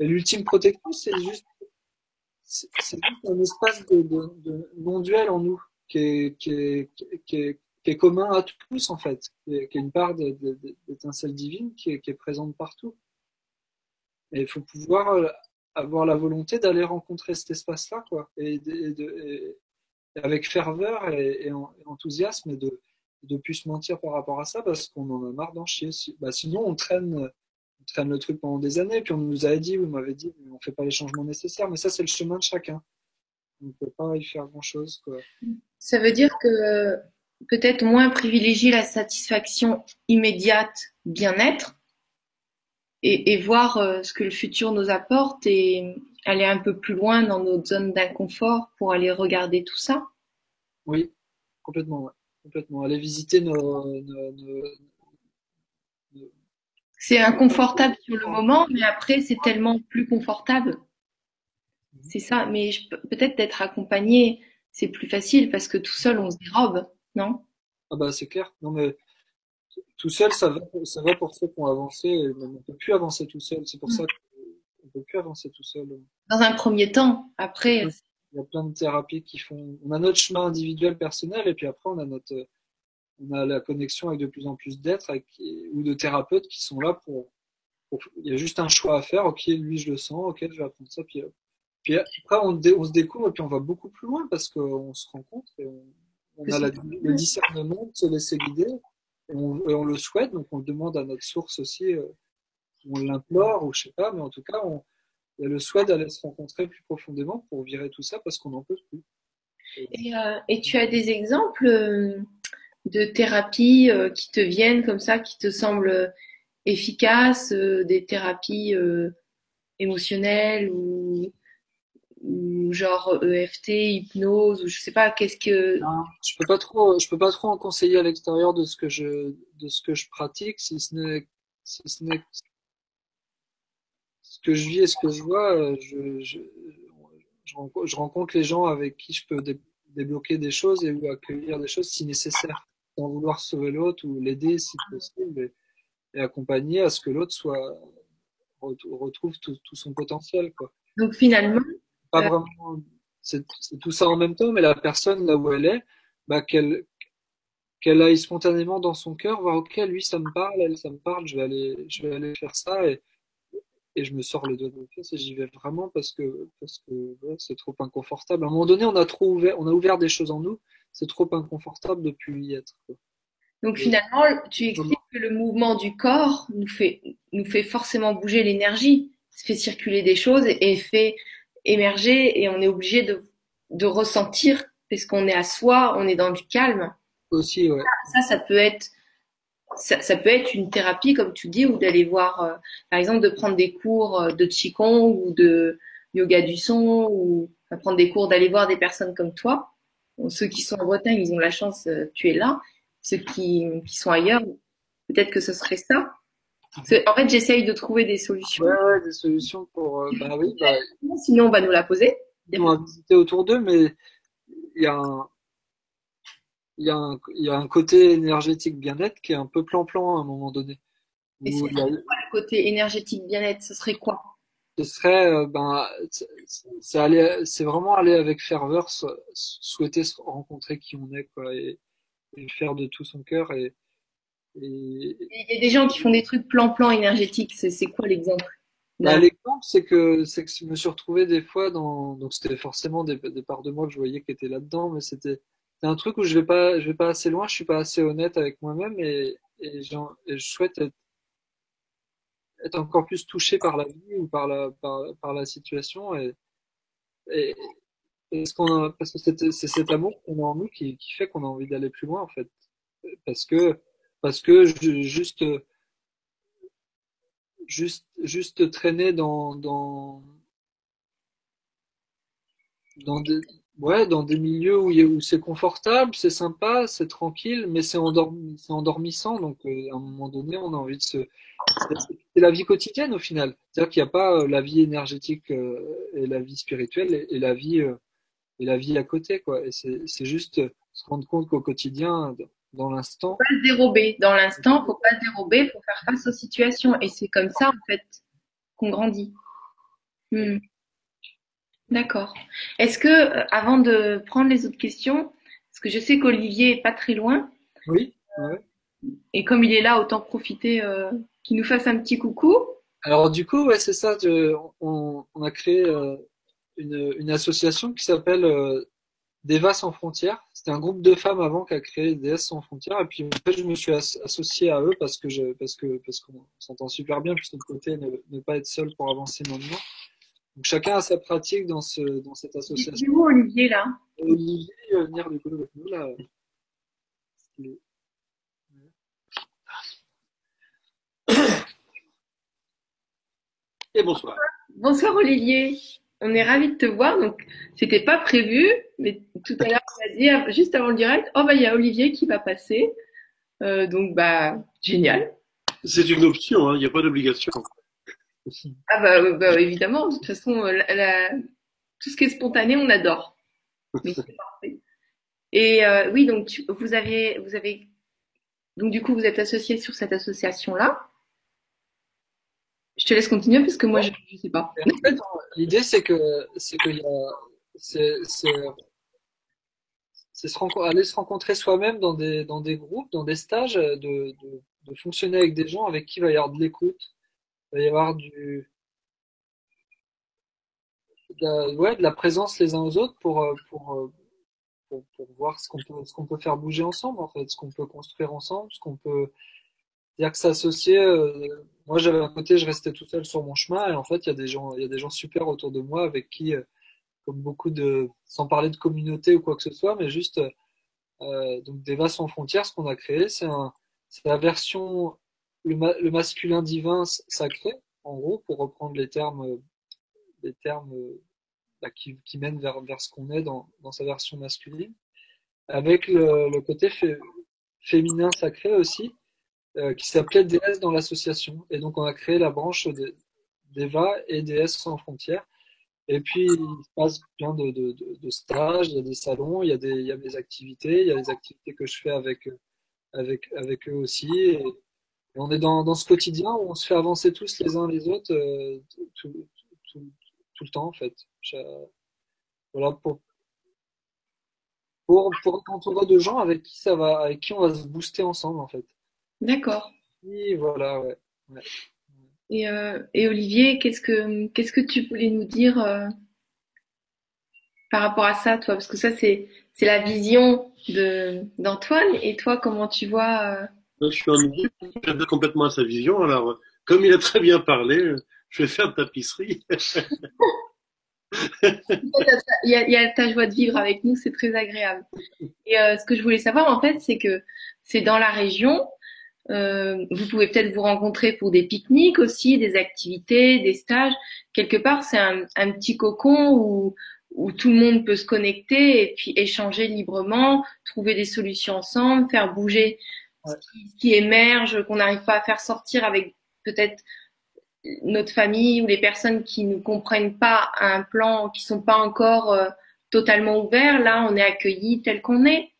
L'ultime protection, c'est juste, un espace de, de, non-duel en nous qui est, commun à tous en fait, qui est, une part d'étincelle divine qui est, présente partout. Et il faut pouvoir euh, avoir la volonté d'aller rencontrer cet espace-là, quoi, et, avec ferveur et, enthousiasme, et de de plus se mentir par rapport à ça parce qu'on en a marre d'en chier. Bah, sinon, on traîne, traîne le truc pendant des années, puis on nous a dit, vous m'avez dit, on fait pas les changements nécessaires, mais ça, c'est le chemin de chacun. On ne peut pas y faire grand-chose. Ça veut dire que peut-être moins privilégier la satisfaction immédiate, bien-être, et, et, voir euh, ce que le futur nous apporte et aller un peu plus loin dans notre zone d'inconfort pour aller regarder tout ça? Oui, complètement, ouais. complètement. Aller visiter nos, nos, nos, c'est inconfortable sur le moment, mais après c'est tellement plus confortable. C'est ça, mais peut-être d'être accompagné, c'est plus facile parce que tout seul on se dérobe non? Ah bah c'est clair. Non mais tout seul, ça va, ça va pour ceux qui ont avancé. On ne peut plus avancer tout seul. C'est pour mm. ça qu'on ne peut plus avancer tout seul. Dans un premier temps, après. Il y a plein de thérapies qui font. On a notre chemin individuel personnel et puis après on a notre, on a la connexion avec de plus en plus d'êtres ou de thérapeutes qui sont là pour, Il y a juste un choix à faire. Ok, lui je le sens. Ok, je vais apprendre ça. Puis, puis après on, on se découvre et puis on va beaucoup plus loin parce qu'on se rencontre et on, on a le discernement de se laisser guider et on, le souhaite, donc on le demande à notre source aussi, euh, on l'implore ou je sais pas, mais en tout cas, on, il y a le souhait d'aller se rencontrer plus profondément pour virer tout ça parce qu'on n'en peut plus. Et, euh, et, tu as des exemples euh, de thérapies qui te viennent comme ça, qui te semblent efficaces, des thérapies émotionnelles ou ou genre EFT, hypnose ou je sais pas qu'est-ce que je peux pas trop je peux pas trop en conseiller à l'extérieur de ce que je de ce que je pratique si ce n'est si ce n'est ce que je vis et ce que je vois je, je, je, rencontre les gens avec qui je peux débloquer des choses et ou accueillir des choses si nécessaire sans vouloir sauver l'autre ou l'aider si possible et, accompagner à ce que l'autre soit retrouve tout, tout son potentiel quoi donc finalement pas vraiment. C'est tout ça en même temps, mais la personne là où elle est, bah, qu'elle qu'elle aille spontanément dans son cœur, voir ok, lui ça me parle, elle ça me parle, je vais aller, je vais aller faire ça et, et je me sors le doigt de pied et j'y vais vraiment parce que parce que ouais, c'est trop inconfortable. À un moment donné, on a trop ouvert, on a ouvert des choses en nous, c'est trop inconfortable de plus y être. Donc finalement, tu expliques que le mouvement du corps nous fait nous fait forcément bouger l'énergie, fait circuler des choses et fait émerger et on est obligé de, de ressentir parce qu'on est à soi, on est dans du calme. Aussi, ouais. Ça, ça peut être ça, ça, peut être une thérapie, comme tu dis, ou d'aller voir, euh, par exemple, de prendre des cours euh, de qigong ou de yoga du son, ou prendre des cours d'aller voir des personnes comme toi. Ceux qui sont en Bretagne, ils ont la chance, euh, tu es là. Ceux qui, qui sont ailleurs, peut-être que ce serait ça. En fait, j'essaye de trouver des solutions. Ouais, ouais, des solutions pour. Euh, bah oui, bah, Sinon, on va nous la poser. On va visiter autour d'eux, mais il y a un. Il y, a un, il y a un côté énergétique bien-être qui est un peu plan-plan à un moment donné. Et c'est quoi le côté énergétique bien-être? Ce serait quoi? Ce serait, euh, ben, c'est aller, c'est vraiment aller avec ferveur, souhaiter se rencontrer qui on est, quoi, et, et faire de tout son cœur et, il y a des gens qui font des trucs plan-plan énergétiques. C'est quoi l'exemple? Bah, L'exemple, c'est que, c'est que je me suis retrouvé des fois dans. Donc, c'était forcément des, des, parts de moi que je voyais qui étaient là-dedans, mais c'était un truc où je vais pas, je vais pas assez loin, je suis pas assez honnête avec moi-même et, et, je souhaite être, être, encore plus touché par la vie ou par la, par, la situation et, et, ce qu'on parce que c'est cet amour qu'on a en nous qui, qui fait qu'on a envie d'aller plus loin en fait. Parce que parce que juste juste juste traîner dans dans dans des, ouais, dans des milieux où, où c'est confortable, c'est sympa, c'est tranquille, mais c'est endormi, endormissant. Donc, euh, à un moment donné, on a envie de se. C'est la vie quotidienne au final. C'est-à-dire qu'il n'y a pas euh, la vie énergétique euh, et la vie spirituelle et, la vie euh, et la vie à côté, quoi. Et c'est juste euh, se rendre compte qu'au quotidien, dans l'instant, Pas se dérober. Dans l'instant, faut pas se dérober, faut faire face aux situations. Et c'est comme ça, en fait, qu'on grandit. Hmm. D'accord. Est-ce que, euh, avant de prendre les autres questions, parce que je sais qu'Olivier est pas très loin, oui. ouais. et comme il est là, autant profiter euh, qu'il nous fasse un petit coucou. Alors du coup, ouais, c'est ça. je- on, on a créé euh, une, une association qui s'appelle euh, Deva sans frontières. C'était un groupe de femmes avant qui a créé DS sans frontières. Et puis en fait, je me suis as- associé à eux parce que je, parce que parce qu'on s'entend super bien. Puis de côté, ne, ne pas être seul pour avancer maintenant. Donc chacun a sa pratique dans ce dans cette association. où, Olivier, là? Et Olivier euh, venir du coup avec nous là. Et bonsoir. Bonsoir, Olivier. On est ravis de te voir. Donc, c'était pas prévu, mais tout à l'heure, on a dit, ah, juste avant le direct, oh, bah, il y a Olivier qui va passer. Euh, donc, bah, génial. C'est une option, hein, il n'y a pas d'obligation. Ah, bah, euh, bah, évidemment, de toute façon, euh, la- la- tout ce qui est spontané, on adore. Mais c'est parfait. Et euh, oui, donc, tu- vous avez, vous avez, donc, du coup, vous êtes associé sur cette association-là. Je te laisse continuer parce que moi, je, je sais pas. En fait, l'idée c'est que c'est qu'il y a c'est c'est c'est se aller se rencontrer soi-même dans des dans des groupes, dans des stages, de, de de fonctionner avec des gens avec qui il va y avoir de l'écoute, il va y avoir du de la, ouais, de la présence les uns aux autres pour euh, euh, pour, pour voir ce qu'on peut peut faire bouger ensemble en fait, ce qu'on peut construire ensemble, ce qu'on peut c'est-à-dire que s'associer, euh, moi j'avais un côté, je restais tout seul sur mon chemin et en fait il y a des gens, y a des gens super autour de moi avec qui, comme beaucoup de, sans parler de communauté ou quoi que ce soit, mais juste euh, donc sans frontières, ce qu'on a créé, c'est la version le, ma- le masculin divin sacré, en gros, pour reprendre les termes, euh, les termes euh, bah, qui, qui mènent vers, vers ce qu'on est dans, dans sa version masculine, avec le, le côté fé- féminin sacré aussi euh, qui s'appelait DS dans l'association. Et donc, on a créé la branche de- d'EVA et DS sans frontières. Et puis, il se passe plein de, de, de, stages, il y a des salons, il y a des, il y a des activités, il y a des activités que je fais avec, avec, avec eux aussi. Et on est dans, dans ce quotidien où on se fait avancer tous les uns les autres euh, tout, tout, tout le temps, en fait. Je- voilà, pour, pour, pour de gens avec qui ça va, avec qui on va se booster ensemble, en fait. D'accord. Oui, voilà, ouais. ouais. Et, euh, et Olivier, qu'est-ce que qu'est-ce que tu voulais nous dire euh, par rapport à ça, toi? Parce que ça, c'est c'est la vision de d'Antoine. Et toi, comment tu vois euh, je suis en idée, j'adhère complètement sa vision. Alors, comme il a très bien parlé, je vais faire de tapisserie. Il y a, ta joie de vivre avec nous, c'est très agréable. Et euh, ce que je voulais savoir, en fait, c'est que c'est dans la région. Euh, vous pouvez peut-être vous rencontrer pour des pique-niques aussi, des activités, des stages. Quelque part, c'est un, petit cocon où, tout le monde peut se connecter et puis échanger librement, trouver des solutions ensemble, faire bouger. Ce qui, ce qui émerge, qu'on n'arrive pas à faire sortir avec peut-être notre famille ou les personnes qui ne comprennent pas un plan, qui sont pas encore euh, totalement ouverts. Là, on est accueillis tel qu'on est.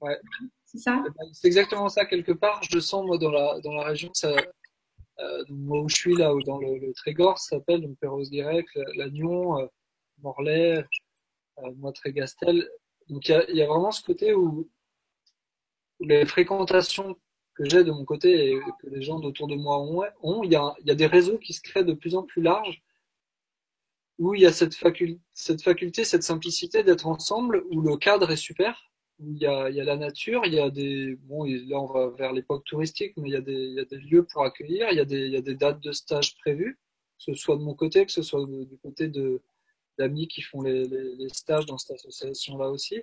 Ouais, C'est ça? Eh ben, c'est exactement ça quelque part. Je sens moi dans la dans la région. Ça, euh, moi où je suis là, dans le, le Trégor, ça s'appelle donc Perros-Guirec, Lannion, euh, Morlaix, moi Trégastel. Donc il y a, il y a vraiment ce côté où les fréquentations que j'ai de mon côté et que les gens autour de moi ont, il y a il y a des réseaux qui se créent de plus en plus larges où il y a cette faculté, cette simplicité d'être ensemble, où le cadre est super, où il y a, il y a la nature, il y a des, bon, là on va vers l'époque touristique, mais il y a des, il y a des lieux pour accueillir, il y a des, il y a des dates de stage prévues, que ce soit de mon côté, que ce soit du côté d'amis qui font les, les, les stages dans cette association-là aussi.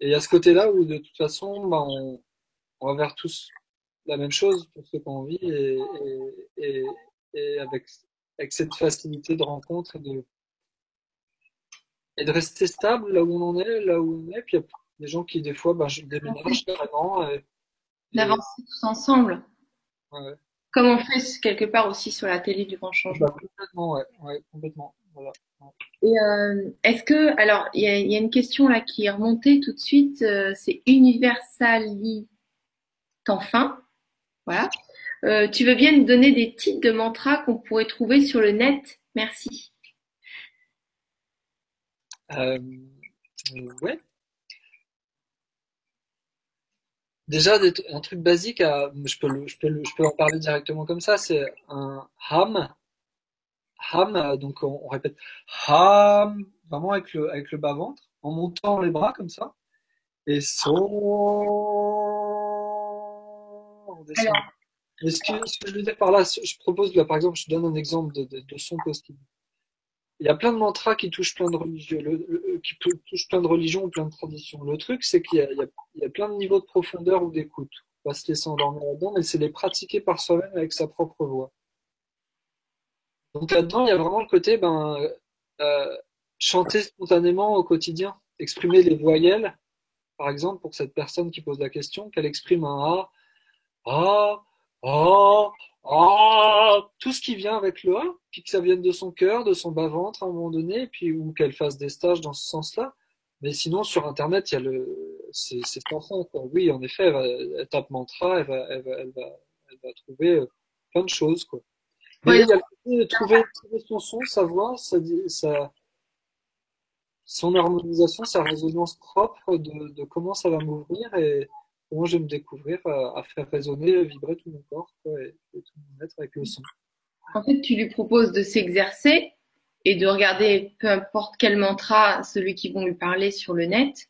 Et il y a ce côté-là où de toute façon, bah, on, on va vers tous la même chose pour ceux qui ont envie et, et, et, et avec, avec cette facilité de rencontre et de, et de rester stable là où on en est, là où on est. Puis il y a des gens qui, des fois, ben, je déménage carrément. D'avancer tous ensemble. ouais. Comme on fait quelque part aussi sur la télé du grand changement. Bah, complètement, ouais, ouais, complètement. Voilà. Et euh, est-ce que, alors, il y a, il y a une question là qui est remontée tout de suite, euh, c'est Universali enfin. Voilà. Euh, tu veux bien nous donner des titres de mantras qu'on pourrait trouver sur le net? Merci. Euh, ouais. Déjà, un truc basique, à, je peux, le- je peux, le- je peux en parler directement comme ça, c'est un ham. Ham, euh, donc on, on répète ham, vraiment avec le, avec le bas-ventre, en montant les bras comme ça. Et son, on descend. Mais ce que, ce que je veux dire par là, je propose, là, par exemple, je donne un exemple de, de, de son possible. Il y a plein de mantras qui touchent plein de religieux, le- le- qui tou- touchent plein de religions ou plein de traditions. Le truc, c'est qu'il y a, il y, y a plein de niveaux de profondeur ou d'écoute. On va se laisser endormir là-dedans, mais c'est les pratiquer par soi-même avec sa propre voix. Donc là-dedans, il y a vraiment le côté, ben, euh, chanter spontanément au quotidien, exprimer les voyelles, par exemple, pour cette personne qui pose la question, qu'elle exprime un A, A, A, A, tout ce qui vient avec le A, puis que ça vienne de son cœur, de son bas-ventre à un moment donné, puis ou qu'elle fasse des stages dans ce sens-là. Mais sinon, sur Internet, il y a le, c'est, c'est. Oui, en effet, elle, va- elle tape mantra, elle va, elle va, elle va, elle va trouver euh, plein de choses, quoi. Mais Ouais. il y a le côté de trouver, trouver son son, sa voix, sa, sa, son harmonisation, sa résonance propre de, de comment ça va m'ouvrir et comment je vais me découvrir à, à faire résonner, vibrer tout mon corps quoi, et, et tout mon être avec le son. en fait, tu lui proposes de s'exercer et de regarder peu importe quel mantra, celui qui vont lui parler sur le net.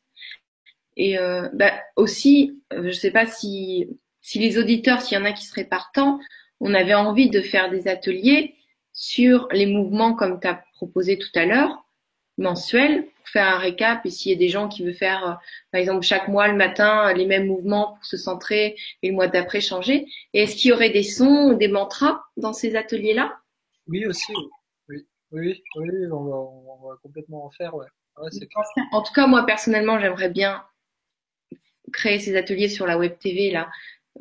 Et euh, bah, aussi, euh, je sais pas si, si les auditeurs, s'il y en a qui seraient partants, on avait envie de faire des ateliers sur les mouvements comme tu as proposé tout à l'heure, mensuels, pour faire un récap. Et s'il y a des gens qui veulent faire, euh, par exemple, chaque mois le matin, euh, les mêmes mouvements pour se centrer et le mois d'après changer. Et est-ce qu'il y aurait des sons ou des mantras dans ces ateliers-là? Oui aussi, oui, oui, oui, oui, on va, on va complètement en faire, ouais. Clair. En tout cas, moi personnellement, j'aimerais bien créer ces ateliers sur la web TV là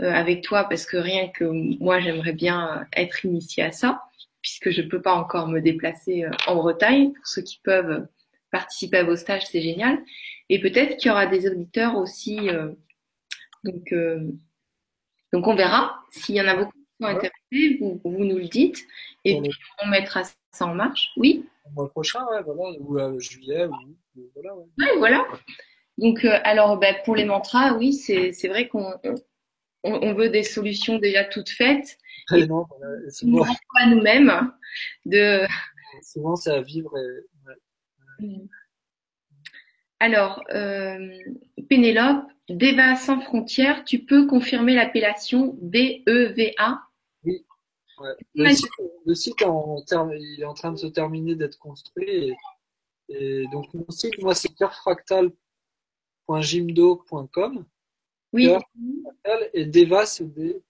euh, avec toi parce que rien que moi, j'aimerais bien être initiée à ça puisque je peux pas encore me déplacer euh, en Bretagne. Pour ceux qui peuvent participer à vos stages, c'est génial. Et peut-être qu'il y aura des auditeurs aussi. euh, donc, euh, donc on verra. S'il y en a beaucoup qui sont intéressés, vous, vous nous le dites et le puis on mettra ça en marche. Oui. mois prochain, ouais, voilà, ou euh, juillet, ou voilà, ouais. Ouais, voilà. Donc, euh, alors, bah, pour les mantras, oui, c'est c'est vrai qu'on on, on veut des solutions déjà toutes faites. Et non, voilà, souvent, pas nous-mêmes de. souvent c'est à vivre et, ouais. Alors, euh, Pénélope, Deva sans frontières, tu peux confirmer l'appellation D-E-V-A Ouais. Le site, le site est en terme, il est en train de se terminer d'être construit. Et, et donc, mon site, moi, c'est cœurfractal.jimdo.com. Oui, Cœur Et Deva, c'est D-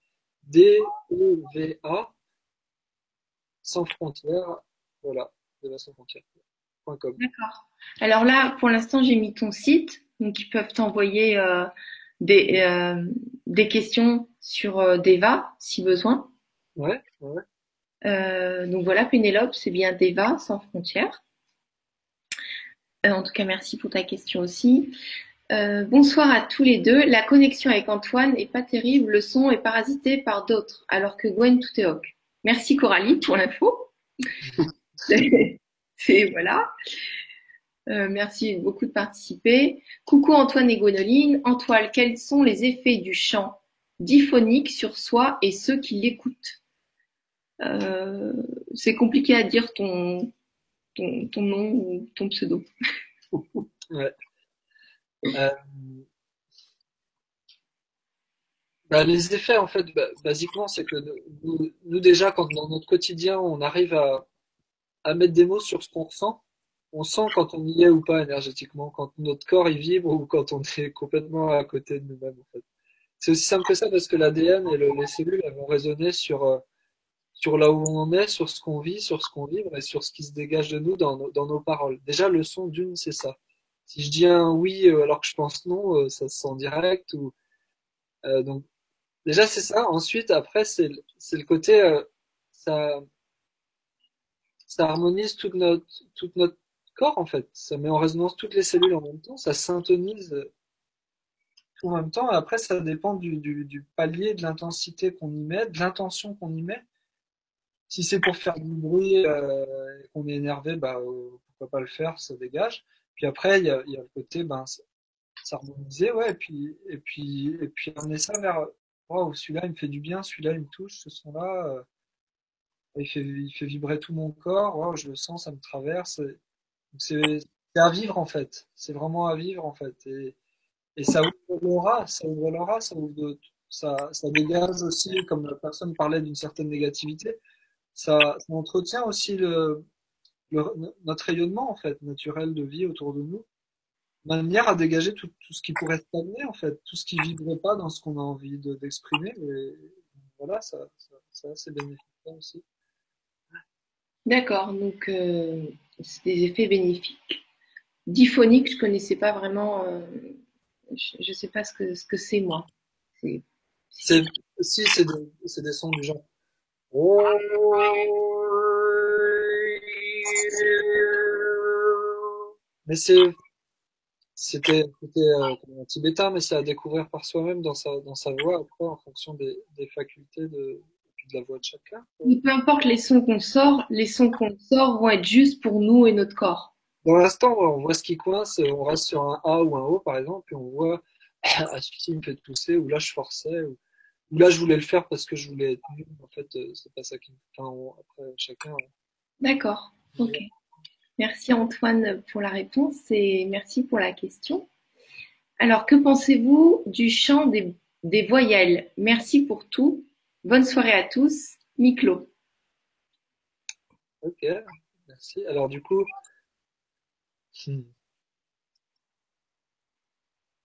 D-E-V-A, sans frontières. Voilà, Deva sans frontières. point .com. d'accord. Alors là, pour l'instant, j'ai mis ton site, donc ils peuvent t'envoyer euh, des, euh, des questions sur euh, Deva, si besoin. Ouais, ouais. Donc voilà, Pénélope, c'est bien Deva, sans frontières. En tout cas, merci pour ta question aussi. Euh, bonsoir à tous les deux. La connexion avec Antoine est pas terrible. Le son est parasité par d'autres, alors que Gwen, tout est ok. Merci Coralie pour l'info. C'est voilà. Euh, merci beaucoup de participer. Coucou Antoine et Gwénoline. Antoine, quels sont les effets du chant diphonique sur soi et ceux qui l'écoutent euh, c'est compliqué à dire ton, ton, ton nom ou ton pseudo. ouais. Euh, bah, les effets, en fait, bah, basiquement, c'est que nous, déjà, quand dans notre quotidien, on arrive à, mettre des mots sur ce qu'on ressent, on sent quand on y est ou pas énergétiquement, quand notre corps il vibre ou quand on est complètement à côté de nous-mêmes. C'est aussi simple que ça parce que l'ADN et le- les cellules vont résonner sur, euh, sur là où on en est, sur ce qu'on vit, sur ce qu'on vit, et sur ce qui se dégage de nous dans nos paroles. Déjà, le son d'une, c'est ça. Si je dis un oui euh, alors que je pense non, euh, ça se sent direct. Ou, euh, donc, déjà, c'est ça. Ensuite, après, c'est le côté, ça, ça harmonise toute notre, notre corps, en fait. Ça met en résonance toutes les cellules en même temps, ça syntonise tout en même temps. Après, ça dépend du, palier, de l'intensité qu'on y met, de l'intention qu'on y met. Si c'est pour faire du bruit, euh, qu'on est énervé, bah, pourquoi pas le faire, ça dégage. Puis après, il y a, le côté, ben, s'harmoniser, ouais, et puis, et puis, et puis amener ça vers, waouh, celui-là, il me fait du bien, celui-là, il me touche, ce son-là, euh, il fait, il fait vibrer tout mon corps, waouh, je le sens, ça me traverse. C'est, à vivre, en fait. C'est vraiment à vivre, en fait. Et, et ça ouvre l'aura, ça ouvre l'aura, ça ouvre ça, ça dégage aussi, comme la personne parlait d'une certaine négativité, ça, ça entretient aussi le, le- notre rayonnement, en fait, naturel de vie autour de nous, de manière à dégager tout, tout ce qui pourrait stagner, en fait, tout ce qui vibrait pas dans ce qu'on a envie de- d'exprimer. Et voilà, ça, ça, ça, c'est bénéfique aussi. D'accord, donc euh, c'est des effets bénéfiques. Diphonique, je connaissais pas vraiment, euh, je, je sais pas ce que ce que c'est moi. C'est si, c'est des, c'est des sons du genre. Mais c'est, c'était, euh, tibétain, mais c'est à découvrir par soi-même dans sa, dans sa voix, après, en fonction des, des facultés de, et la voix de chacun. peu importe les sons qu'on sort, les sons qu'on sort vont être juste pour nous et notre corps. Dans l'instant, on voit ce qui coince, on reste sur un A ou un O, par exemple, puis on voit, ah, celui-ci me fait tousser, ou là, je forçais, ou, ou là, je voulais le faire parce que je voulais être nul. En fait, euh, c'est pas ça qui enfin, on- après, chacun, D'accord, ok. Merci Antoine pour la réponse et merci pour la question. Alors, que pensez-vous du chant des, voyelles? Merci pour tout. Bonne soirée à tous. Miklo. Ok, merci. Alors du coup, hmm,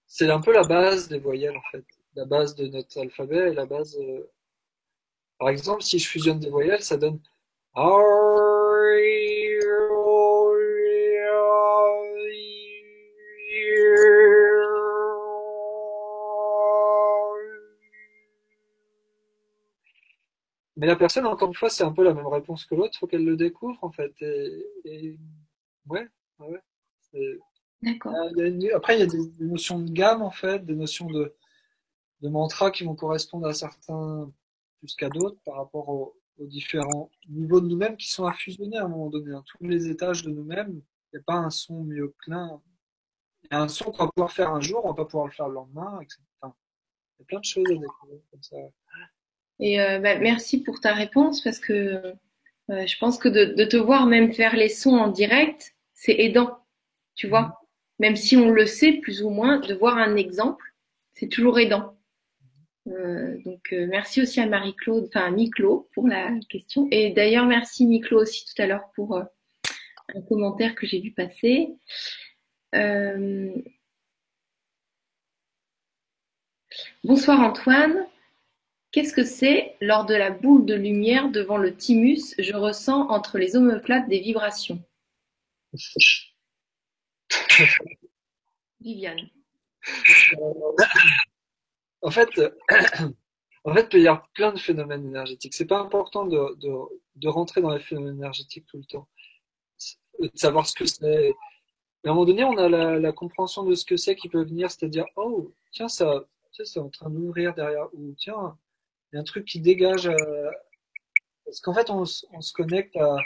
c'est un peu la base des voyelles en fait, la base de notre alphabet et la base. euh, Par exemple, si je fusionne des voyelles, ça donne. Mais la personne, encore une fois, c'est un peu la même réponse que l'autre, faut qu'elle le découvre en fait. Et, et... ouais, D'accord. il y a une- Après, il y a des, des notions de gamme en fait, des notions de, de mantra qui vont correspondre à certains plus qu'à d'autres par rapport aux, aux différents niveaux de nous-mêmes qui sont à fusionner à un moment donné. hein. Tous les étages de nous-mêmes, il n'y a pas un son mieux que l'un. Il y a un son qu'on va pouvoir faire un jour, on va pas pouvoir le faire le lendemain, etc. Enfin, il y a plein de choses à découvrir comme ça. Et euh, bah, merci pour ta réponse parce que euh, je pense que de, te voir même faire les sons en direct, c'est aidant, tu vois. Même si on le sait plus ou moins, de voir un exemple, c'est toujours aidant. Euh, donc merci aussi à Marie-Claude, enfin à Miklo pour la question. Et d'ailleurs merci Miklo aussi tout à l'heure pour un commentaire que j'ai vu passer. Bonsoir Antoine. Qu'est-ce que c'est lors de la boule de lumière devant le thymus? Je ressens entre les omoplates des vibrations. Viviane. En fait, en fait, il peut y avoir plein de phénomènes énergétiques. C'est pas important de, de, rentrer dans les phénomènes énergétiques tout le temps, de savoir ce que c'est. Mais à un moment donné, on a la, la compréhension de ce que c'est qui peut venir, c'est-à-dire, oh, tiens, ça, sais, c'est en train d'ouvrir derrière, ou tiens, il y a un truc qui dégage. euh, Parce qu'en fait, on, se connecte à,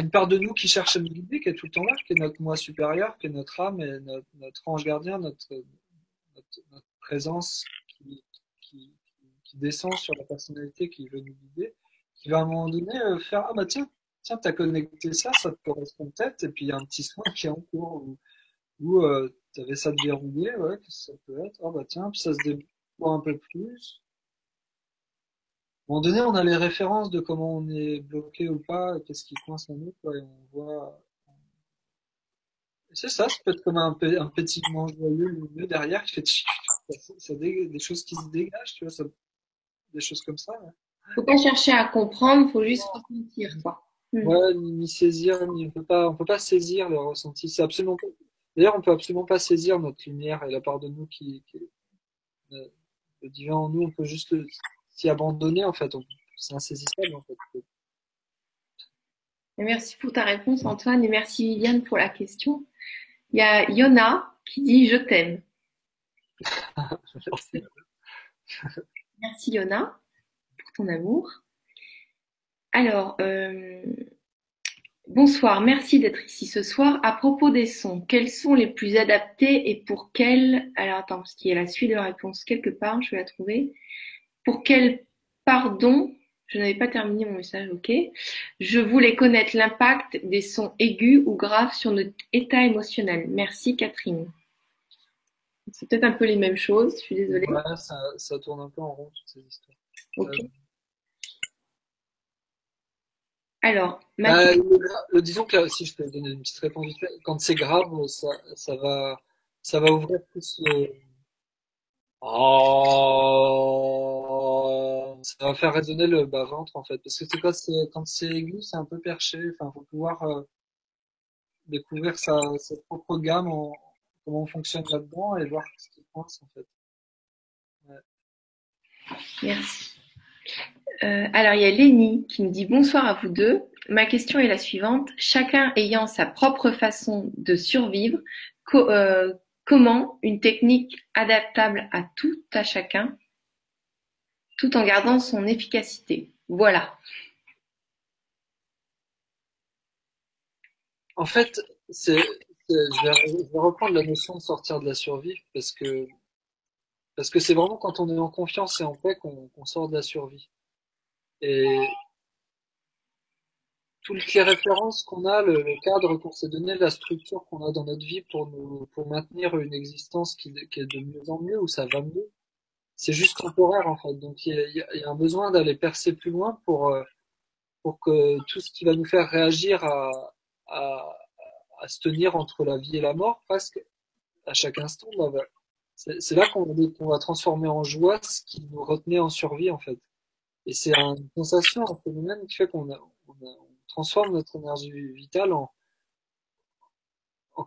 une part de nous qui cherche à nous guider, qui est tout le temps là, qui est notre moi supérieur, qui est notre âme et notre, ange gardien, notre, présence qui, descend sur la personnalité qui veut nous guider, qui va à un moment donné euh, faire Ah bah tiens, tiens, t'as connecté ça, ça te correspond peut-être, et puis il y a un petit soin qui est en cours, ou, ou euh, ça de verrouillé, ouais, ça peut être Ah bah tiens, puis ça se déploie un peu plus. À un moment donné, on a les références de comment on est bloqué ou pas, qu'est-ce qui coince en nous, quoi, et on voit. C'est ça, ça peut être comme un, un pétillement joyeux, lumineux derrière qui fait ça, des choses qui se dégagent, tu vois, ça- des choses comme ça. ouais. Faut pas chercher à comprendre, faut juste ressentir, quoi. Mm. Ouais, ni, ni saisir, ni on peut pas, on peut pas saisir le ressenti. C'est absolument. D'ailleurs, on peut absolument pas saisir notre lumière et la part de nous qui, qui est euh, le divin en nous. On peut juste s'y abandonner en fait. C'est insaisissable en fait. Et merci pour ta réponse, Antoine, et merci Viviane pour la question. Il y a Yona qui dit je t'aime. Merci. Merci Yona pour ton amour. Alors, euh, bonsoir, merci d'être ici ce soir. À propos des sons, quels sont les plus adaptés et pour quels... Alors attends, parce qu'il y a la suite de la réponse quelque part, je vais la trouver. Pour quel pardon, je n'avais pas terminé mon message, ok. Je voulais connaître l'impact des sons aigus ou graves sur notre état émotionnel. Merci Catherine. C'est peut-être un peu les mêmes choses, je suis désolée. Ouais, ça, ça tourne un peu en rond toutes ces histoires. Ok. Euh, Alors, bah, Mathieu, le le- disons que là, si je peux donner une petite réponse vite quand c'est grave, ça, ça va, ça va ouvrir plus le, Oh, ça va faire résonner le bas-ventre en fait, parce que c'est quoi, c'est quand c'est aigu, c'est un peu perché. Enfin, faut pouvoir euh, découvrir sa, sa propre gamme, en, comment on fonctionne là-dedans et voir ce qui coince en fait. merci. Euh, alors, il y a Lénie qui me dit bonsoir à vous deux. Ma question est la suivante. Chacun ayant sa propre façon de survivre, euh, comment une technique adaptable à tout à chacun, tout en gardant son efficacité? Voilà. En fait, je vais, je vais reprendre la notion de sortir de la survie parce que parce que c'est vraiment quand on est en confiance et en paix qu'on qu'on sort de la survie. Et toutes les références qu'on a, le, le cadre qu'on s'est donné, la structure qu'on a dans notre vie pour nous, pour maintenir une existence qui, qui est de mieux en mieux, où ça va mieux, c'est juste temporaire en fait. Donc il y y y a un besoin d'aller percer plus loin pour, euh, pour que tout ce qui va nous faire réagir à, à, à se tenir entre la vie et la mort, presque à chaque instant, bah, bah, c'est là qu'on va, transformer en joie ce qui nous retenait en survie en fait. Et c'est une sensation, un phénomène qui fait qu'on transforme notre énergie vitale en,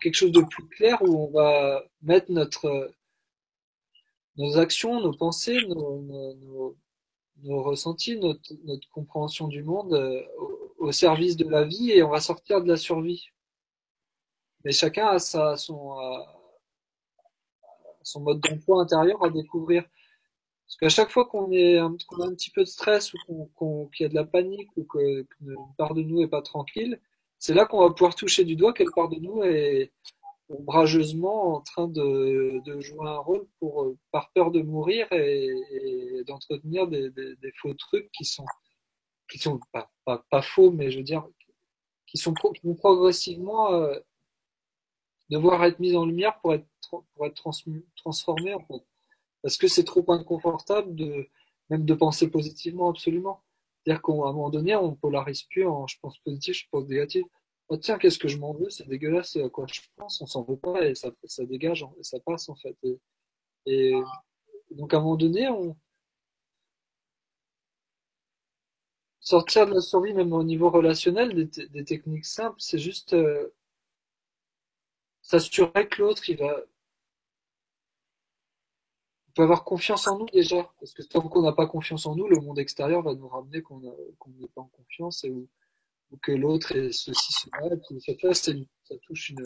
quelque chose de plus clair où on va mettre notre, nos actions, nos pensées, nos, ressentis, notre, compréhension du monde euh, au, service de la vie et on va sortir de la survie. Mais chacun a sa, son, son mode d'emploi intérieur à découvrir. Parce qu'à chaque fois qu'on est a un petit peu de stress ou qu'il y a de la panique ou que, qu'une part de nous est pas tranquille, c'est là qu'on va pouvoir toucher du doigt quelle part de nous est ombrageusement en train de, de jouer un rôle pour, euh, par peur de mourir et, et d'entretenir des, faux trucs qui sont, qui sont pas, pas, faux, mais je veux dire, qui sont qui vont progressivement euh, devoir être mis en lumière pour être, tr- pour être transmu- transformés en fait. Parce que c'est trop inconfortable de, même de penser positivement absolument. C'est-à-dire qu'à un moment donné, on polarise plus en je pense positif, je pense négatif. Oh tiens, qu'est-ce que je m'en veux, c'est dégueulasse, à quoi je pense, on s'en veut pas et ça, ça dégage, en- ça passe en fait. Et, et donc à un moment donné, on sortir de la survie, même au niveau relationnel, des techniques simples, c'est juste euh, s'assurer que l'autre, il va, il peut avoir confiance en nous déjà. Parce que tant qu'on n'a pas confiance en nous, le monde extérieur va nous ramener qu'on n'est pas en confiance et ou, que l'autre est ceci, cela. Et puis une- ça touche une,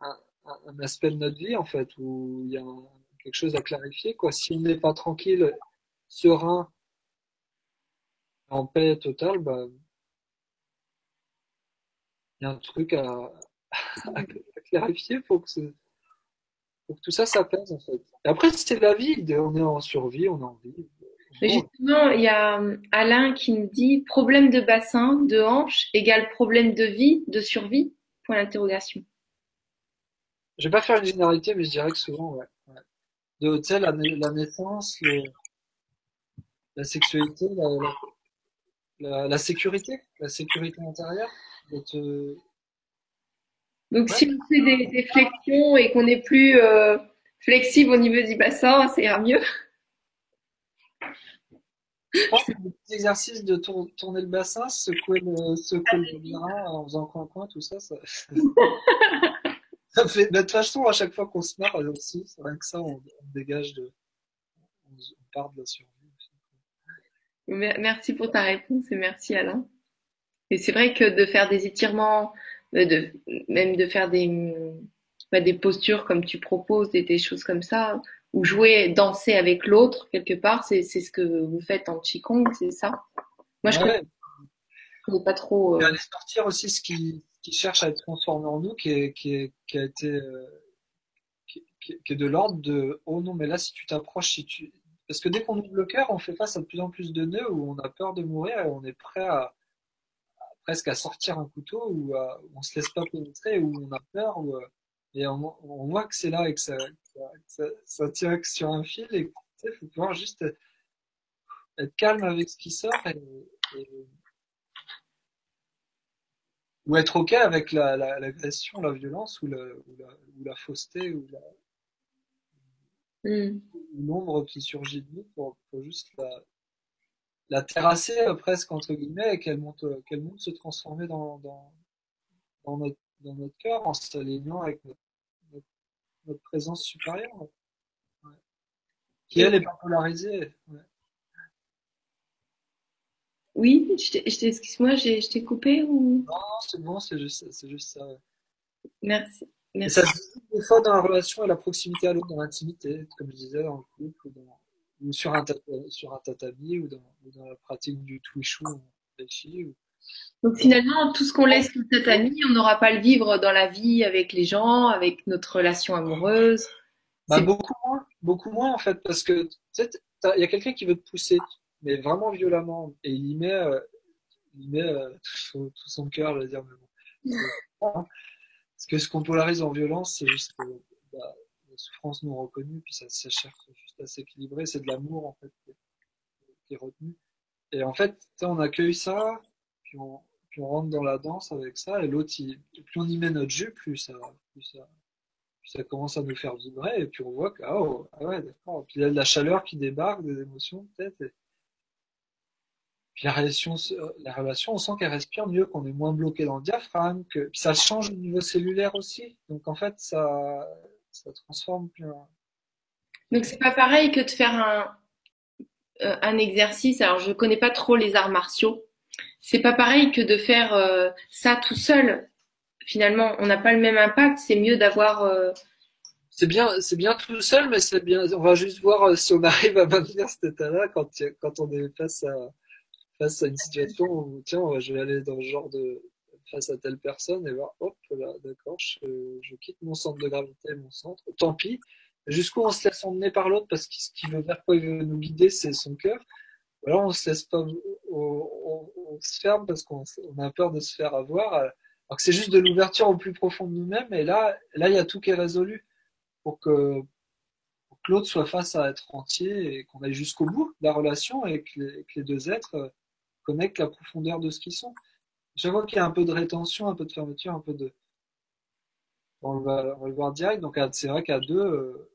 un, un- un aspect de notre vie en fait où il y a un- quelque chose à clarifier quoi. Si on n'est pas tranquille, serein, en paix totale, bah il y a un truc à, à, clarifier pour que, ce- pour que tout ça s'apaise en fait. Et après c'est la vie, on est en survie, on est en vie. Mais justement, il y a euh, Alain qui me dit problème de bassin, de hanche égale problème de vie, de survie? Point d'interrogation. je vais pas faire une généralité, mais je dirais que souvent, ouais. ouais. De, tu sais, la, la naissance, le, la sexualité, la, la, la, la sécurité, la sécurité intérieure, Donc, ouais, si on fait des, des flexions et qu'on est plus euh, flexible au niveau du bassin, ça ira mieux. Je pense que le petit exercice de tour- tourner le bassin, secouer le, secouer le bras en faisant coin-coin, tout ça, ça, ça fait, de toute façon, à chaque fois qu'on se marre aussi, c'est rien que ça, on, on dégage de, on, on part de la survie. Mer- Merci pour ta réponse et merci Alain. Et c'est vrai que de faire des étirements, euh, de, même de faire des, bah, des postures comme tu proposes, des, des choses comme ça, ou jouer, danser avec l'autre quelque part, c'est ce que vous faites en Qigong, c'est ça? Moi, je connais, Ouais, connais pas trop. euh, aller sortir aussi ce qui, qui cherche à être transformé en nous, qui est, qui est, qui a été, euh, qui est de l'ordre de, oh non, mais là, si tu t'approches, si tu, parce que dès qu'on ouvre le cœur, on fait face à de plus en plus de nœuds où on a peur de mourir et on est prêt à, presque à sortir un couteau ou à- on se laisse pas pénétrer, où on a peur, ou, euh, et on, on voit que c'est là et que ça, que ça, que sur un fil et il faut pouvoir juste être calme avec ce qui sort et, et- ou être ok avec la, la, l'agression, la violence ou la, ou la, ou la fausseté ou la, hum. ou l'ombre qui surgit de nous pour, pour juste la, la terrasser euh, presque entre guillemets et qu'elle monte, euh, qu'elle monte se transformer dans, dans, dans notre, dans notre cœur en s'alignant avec notre, notre, notre présence supérieure, ouais. qui elle est pas polarisée. Ouais. Oui, excuse-moi, j'ai- je t'ai coupé ou? Non, c'est bon, c'est juste, c'est juste ça. Merci, Et merci. ça se vit des fois dans la relation et la proximité à l'autre, dans l'intimité, comme je disais, dans le couple, ou, dans, sur, un sur un tatami, ou dans, ou dans la pratique du ou reishi, ou Donc finalement, tout ce qu'on laisse sur le tatami, on n'aura pas le vivre dans la vie avec les gens, avec notre relation amoureuse. Bah, beaucoup moins, beaucoup moins en fait, parce que il y a quelqu'un qui veut te pousser, mais vraiment violemment, et il y met, euh, il y met euh, tout son, tout son cœur, je veux dire, mais bon. Parce que ce qu'on polarise en violence, c'est juste euh, bah, la souffrance non reconnue, puis ça, ça à s'équilibrer, c'est de l'amour en fait qui est, retenu. Et en fait, on accueille ça, puis on, rentre dans la danse avec ça, et l'autre, plus on y met notre jus, plus ça, commence à nous faire vibrer, et puis on voit que, ah, oh, ah ouais, d'accord. Puis il y a de la chaleur qui débarque, des émotions peut-être. Et... Puis la relation, la relation, on sent qu'elle respire mieux, qu'on est moins bloqué dans le diaphragme, que puis ça change au niveau cellulaire aussi. Donc en fait, ça, transforme. Donc c'est pas pareil que de faire un, euh, un exercice. Alors je connais pas trop les arts martiaux. C'est pas pareil que de faire euh, ça tout seul. Finalement, on n'a pas le même impact. C'est mieux d'avoir. euh, C'est bien, c'est bien tout seul, mais c'est bien. On va juste voir si on arrive à maintenir cet état-là quand, quand on est face à, face à une situation où, tiens, je vais aller dans le genre de, face à telle personne et voir, hop, là, d'accord, je, je quitte mon centre de gravité, mon centre, tant pis. Jusqu'où on se laisse emmener par l'autre parce que ce qui veut vers quoi il veut nous guider, c'est son cœur. Ou alors on se laisse pas, on, se ferme parce qu'on on a peur de se faire avoir. euh, Alors que c'est juste de l'ouverture au plus profond de nous-mêmes et là, là, il y a tout qui est résolu pour que, l'autre soit face à être entier et qu'on aille jusqu'au bout de la relation et que les, deux êtres euh, connectent la profondeur de ce qu'ils sont. Je vois qu'il y a un peu de rétention, un peu de fermeture, un peu de. On va, le voir direct. Donc c'est vrai qu'à deux, euh,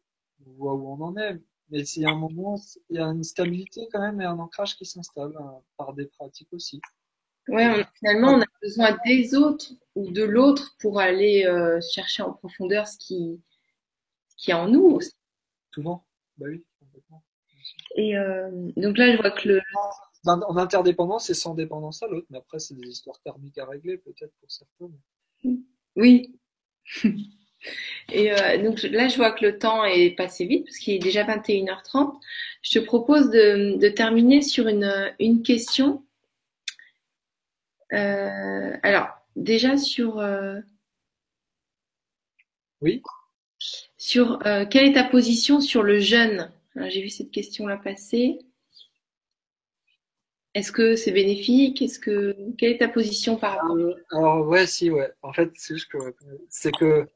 on voit où on en est. Mais a un moment, il y a une stabilité quand même et un ancrage qui s'installe hein, par des pratiques aussi. Ouais, on- finalement, on a besoin des autres ou de l'autre pour aller euh, chercher en profondeur ce qui, ce qui est en nous aussi. Souvent. Bah oui, complètement. Et euh, donc là, je vois que le En en interdépendance et sans dépendance à l'autre. Mais après, c'est des histoires thermiques à régler peut-être pour certains. mais- oui. Et euh, donc là, je vois que le temps est passé vite parce qu'il est déjà 21h30. Je te propose de, de terminer sur une, une question. Euh, alors, déjà sur, euh, Oui. sur quelle est ta position sur le jeûne? Alors, J'ai vu cette question-là passer. Est-ce que c'est bénéfique? Est-ce que quelle est ta position par rapport? Alors ouais, si, ouais. En fait, c'est juste que c'est que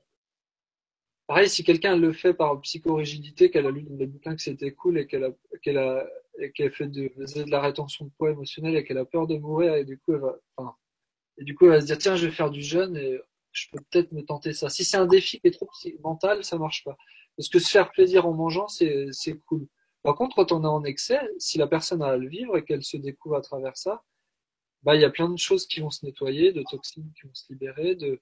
pareil, si quelqu'un le fait par psychorigidité, qu'elle a lu dans des bouquins que c'était cool et qu'elle a fait de, de la rétention de poids émotionnel et qu'elle a peur de mourir et du coup elle va, et du coup elle va se dire tiens, je vais faire du jeûne et je peux peut-être me tenter ça. Si c'est un défi qui est trop mental, ça marche pas. Parce que se faire plaisir en mangeant, c'est c'est cool. Par contre, quand on est en excès, si la personne a à le vivre et qu'elle se découvre à travers ça, bah, il y a plein de choses qui vont se nettoyer, de toxines qui vont se libérer, de,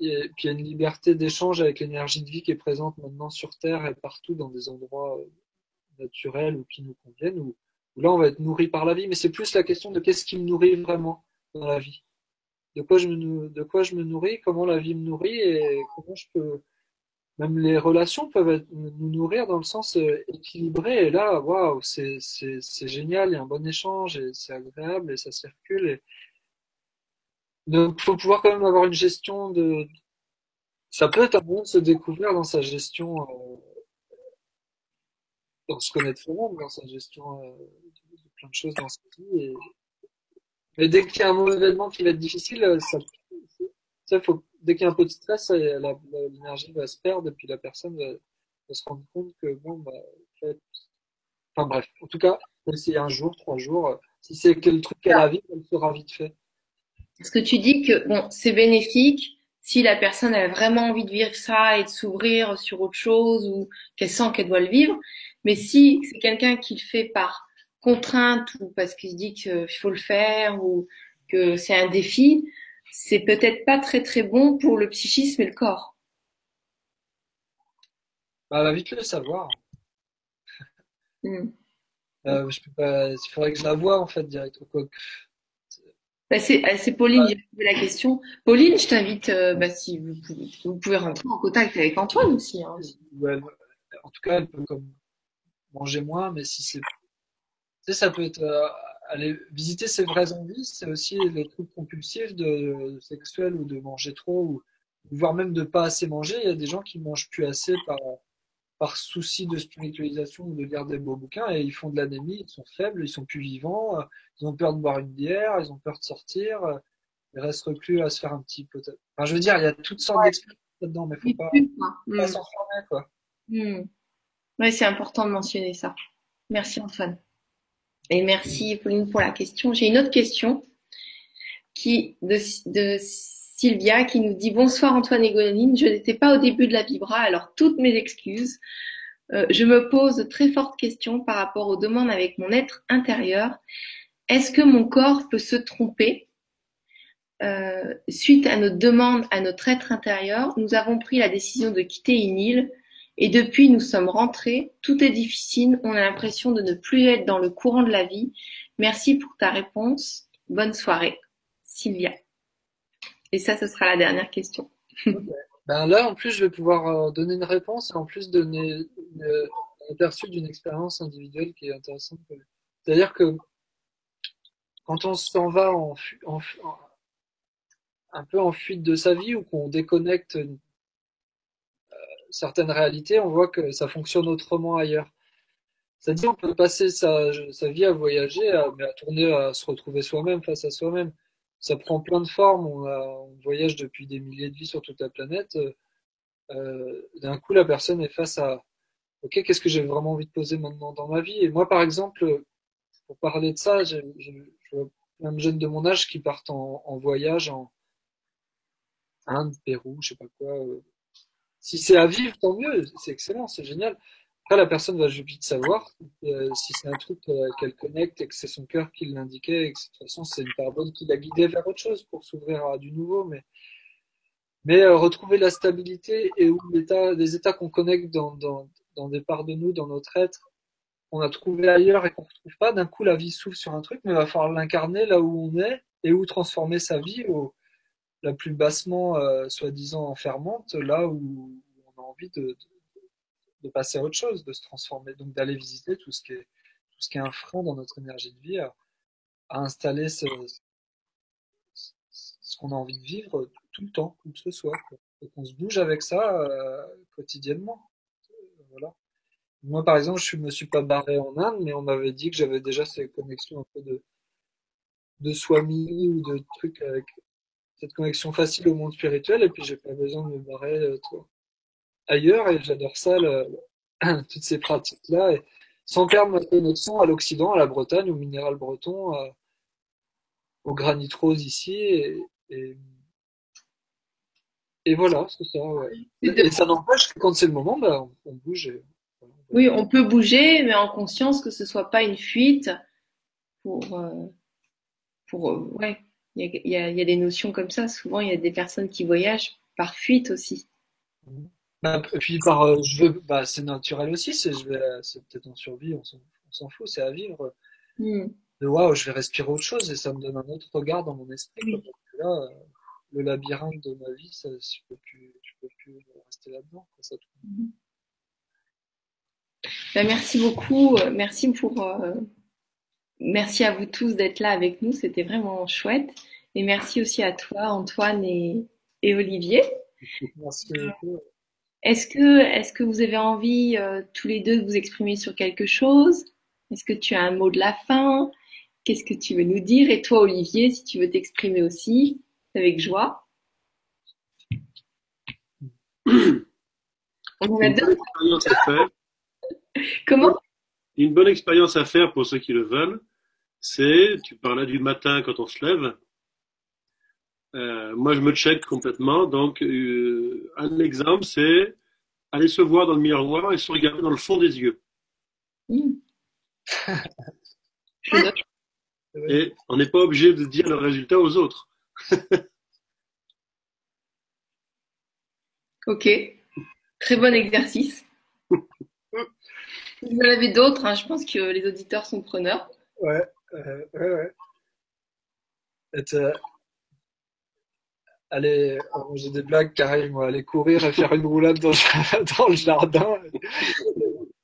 et puis il y a une liberté d'échange avec l'énergie de vie qui est présente maintenant sur Terre et partout dans des endroits euh, naturels ou qui nous conviennent, où, là on va être nourri par la vie, mais c'est plus la question de qu'est-ce qui me nourrit vraiment dans la vie? De quoi je me, nourris, comment la vie me nourrit? Et comment je peux, même les relations peuvent nous nourrir dans le sens euh, équilibré. Et là, waouh, c'est génial, il y a un bon échange et c'est agréable et ça circule. Et... Donc, faut pouvoir quand même avoir une gestion de. Ça peut être un bon de se découvrir dans sa gestion, euh... dans se connaître soi-même, dans sa gestion euh, de plein de choses dans sa vie. Et... Mais dès qu'il y a un mauvais événement qui va être difficile, euh, ça, ça faut dès qu'il y a un peu de stress, l'énergie va se perdre et puis la personne va, se rendre compte que bon, bah, en fait, enfin bref, en tout cas, essayer un jour, trois jours, si c'est quel truc qu'elle a vite, elle sera vite fait. Est-ce que tu dis que bon, c'est bénéfique si la personne a vraiment envie de vivre ça et de s'ouvrir sur autre chose ou qu'elle sent qu'elle doit le vivre, mais si c'est quelqu'un qui le fait par contrainte ou parce qu'il se dit qu'il faut le faire ou que c'est un défi, c'est peut-être pas très très bon pour le psychisme et le corps. Bah, elle va vite le savoir. Hmm. Euh, je peux pas, il faudrait que je la voie en fait direct. Bah, c'est, euh, c'est Pauline qui a posé la question. Pauline, je t'invite, euh, bah, si vous pouvez, vous pouvez rentrer en contact avec Antoine aussi. Hein. en tout cas, elle peut comme manger moins, mais si c'est, tu sais, ça peut être aller visiter ses vraies envies, c'est aussi les trucs compulsifs de, sexuels ou de manger trop ou voire même de pas assez manger. Il y a des gens qui mangent plus assez par par souci de spiritualisation ou de lire des beaux bouquins et ils font de l'anémie, ils sont faibles, ils sont plus vivants, ils ont peur de boire une bière, ils ont peur de sortir, ils restent reclus à se faire un petit peu. Enfin, je veux dire, il y a toutes sortes d'expériences là-dedans, mais faut pas, faut pas s'enfermer quoi. Hmm. Oui, c'est important de mentionner ça. Merci Antoine. Et merci Pauline pour la question. J'ai une autre question qui de, de Sylvia qui nous dit bonsoir Antoine et. Je n'étais pas au début de la vibra, alors toutes mes excuses. Euh, je me pose de très fortes questions par rapport aux demandes avec mon être intérieur. Est-ce que mon corps peut se tromper? Euh, Suite à notre demande à notre être intérieur, nous avons pris la décision de quitter une île et depuis nous sommes rentrés, tout est difficile, on a l'impression de ne plus être dans le courant de la vie. Merci pour ta réponse. Bonne soirée. Sylvia. Et ça, ce sera la dernière question. Ben là, en plus, je vais pouvoir euh, donner une réponse et en plus donner un aperçu d'une expérience individuelle qui est intéressante. C'est-à-dire que quand on s'en va en, un peu en fuite de sa vie ou qu'on déconnecte certaines réalités, on voit que ça fonctionne autrement ailleurs. C'est-à-dire, on peut passer sa, vie à voyager, à tourner, à se retrouver soi-même face à soi-même. Ça prend plein de formes. On, on, voyage depuis des milliers de vies sur toute la planète. Euh, D'un coup, la personne est face à OK, qu'est-ce que j'ai vraiment envie de poser maintenant dans ma vie? Et moi, par exemple, pour parler de ça, je vois plein de jeunes de mon âge qui partent en, en voyage en Inde, Pérou, je sais pas quoi, si c'est à vivre, tant mieux, c'est excellent, c'est génial. Après, la personne va vite savoir euh, si c'est un truc euh, qu'elle connecte et que c'est son cœur qui l'indiquait et que de toute façon c'est une part bonne qui l'a guidée vers autre chose pour s'ouvrir à du nouveau. Mais, mais euh, retrouver la stabilité et où les états qu'on connecte dans, dans, dans des parts de nous, dans notre être, on a trouvé ailleurs et qu'on retrouve pas, d'un coup la vie s'ouvre sur un truc, mais il va falloir l'incarner là où on est et où transformer sa vie au, la plus bassement soi-disant enfermante, là où on a envie de, de, passer à autre chose, de se transformer, donc d'aller visiter tout ce qui est tout ce qui est un frein dans notre énergie de vie, à, à installer ce, ce qu'on a envie de vivre tout le temps, que ce soit, et qu'on se bouge avec ça euh, quotidiennement. Voilà. Moi, par exemple, je me suis pas barré en Inde, mais on m'avait dit que j'avais déjà ces connexions un peu de de swami ou de trucs avec cette connexion facile au monde spirituel et puis j'ai pas besoin de me barrer euh, ailleurs et j'adore ça, toutes ces pratiques-là, et sans perdre ma connexion à l'Occident, à la Bretagne, au minéral breton, au granit rose ici, et, et, voilà, c'est ça. Ouais. Et, ça n'empêche que quand c'est le moment, bah, on, bouge et Oui, on peut bouger, mais en conscience que ce soit pas une fuite pour, euh, pour, euh, ouais. Il y a, il y a, il y a des notions comme ça. Souvent, il y a des personnes qui voyagent par fuite aussi. Bah, et puis par euh, je veux, bah, c'est naturel aussi, c'est je vais, c'est peut-être en survie, on s'en, on s'en fout, c'est à vivre. Hmm. De waouh, je vais respirer autre chose et ça me donne un autre regard dans mon esprit. Que là, euh, le labyrinthe de ma vie, ça, je peux plus, je peux plus rester là-dedans. quoi, ça tourne. Ben, merci beaucoup. euh, Merci pour, euh, merci à vous tous d'être là avec nous. C'était vraiment chouette. Et merci aussi à toi, Antoine et, et Olivier. Merci beaucoup. Est-ce que, est-ce que vous avez envie, euh, tous les deux, de vous exprimer sur quelque chose? Est-ce que tu as un mot de la fin? Qu'est-ce que tu veux nous dire? Et toi, Olivier, si tu veux t'exprimer aussi, avec joie. On a deux. Comment? Une bonne expérience à faire pour ceux qui le veulent, c'est, tu parlais du matin quand on se lève. Euh, moi, je me check complètement. Donc, euh, un exemple, c'est aller se voir dans le miroir et se regarder dans le fond des yeux. Et on n'est pas obligé de dire le résultat aux autres. Ok. Très bon exercice. Vous en avez d'autres, hein, je pense que les auditeurs sont preneurs. Ouais, euh, ouais, ouais. Et aller, euh, j'ai des blagues qui arrivent, moi, aller courir et faire une roulade dans, dans le jardin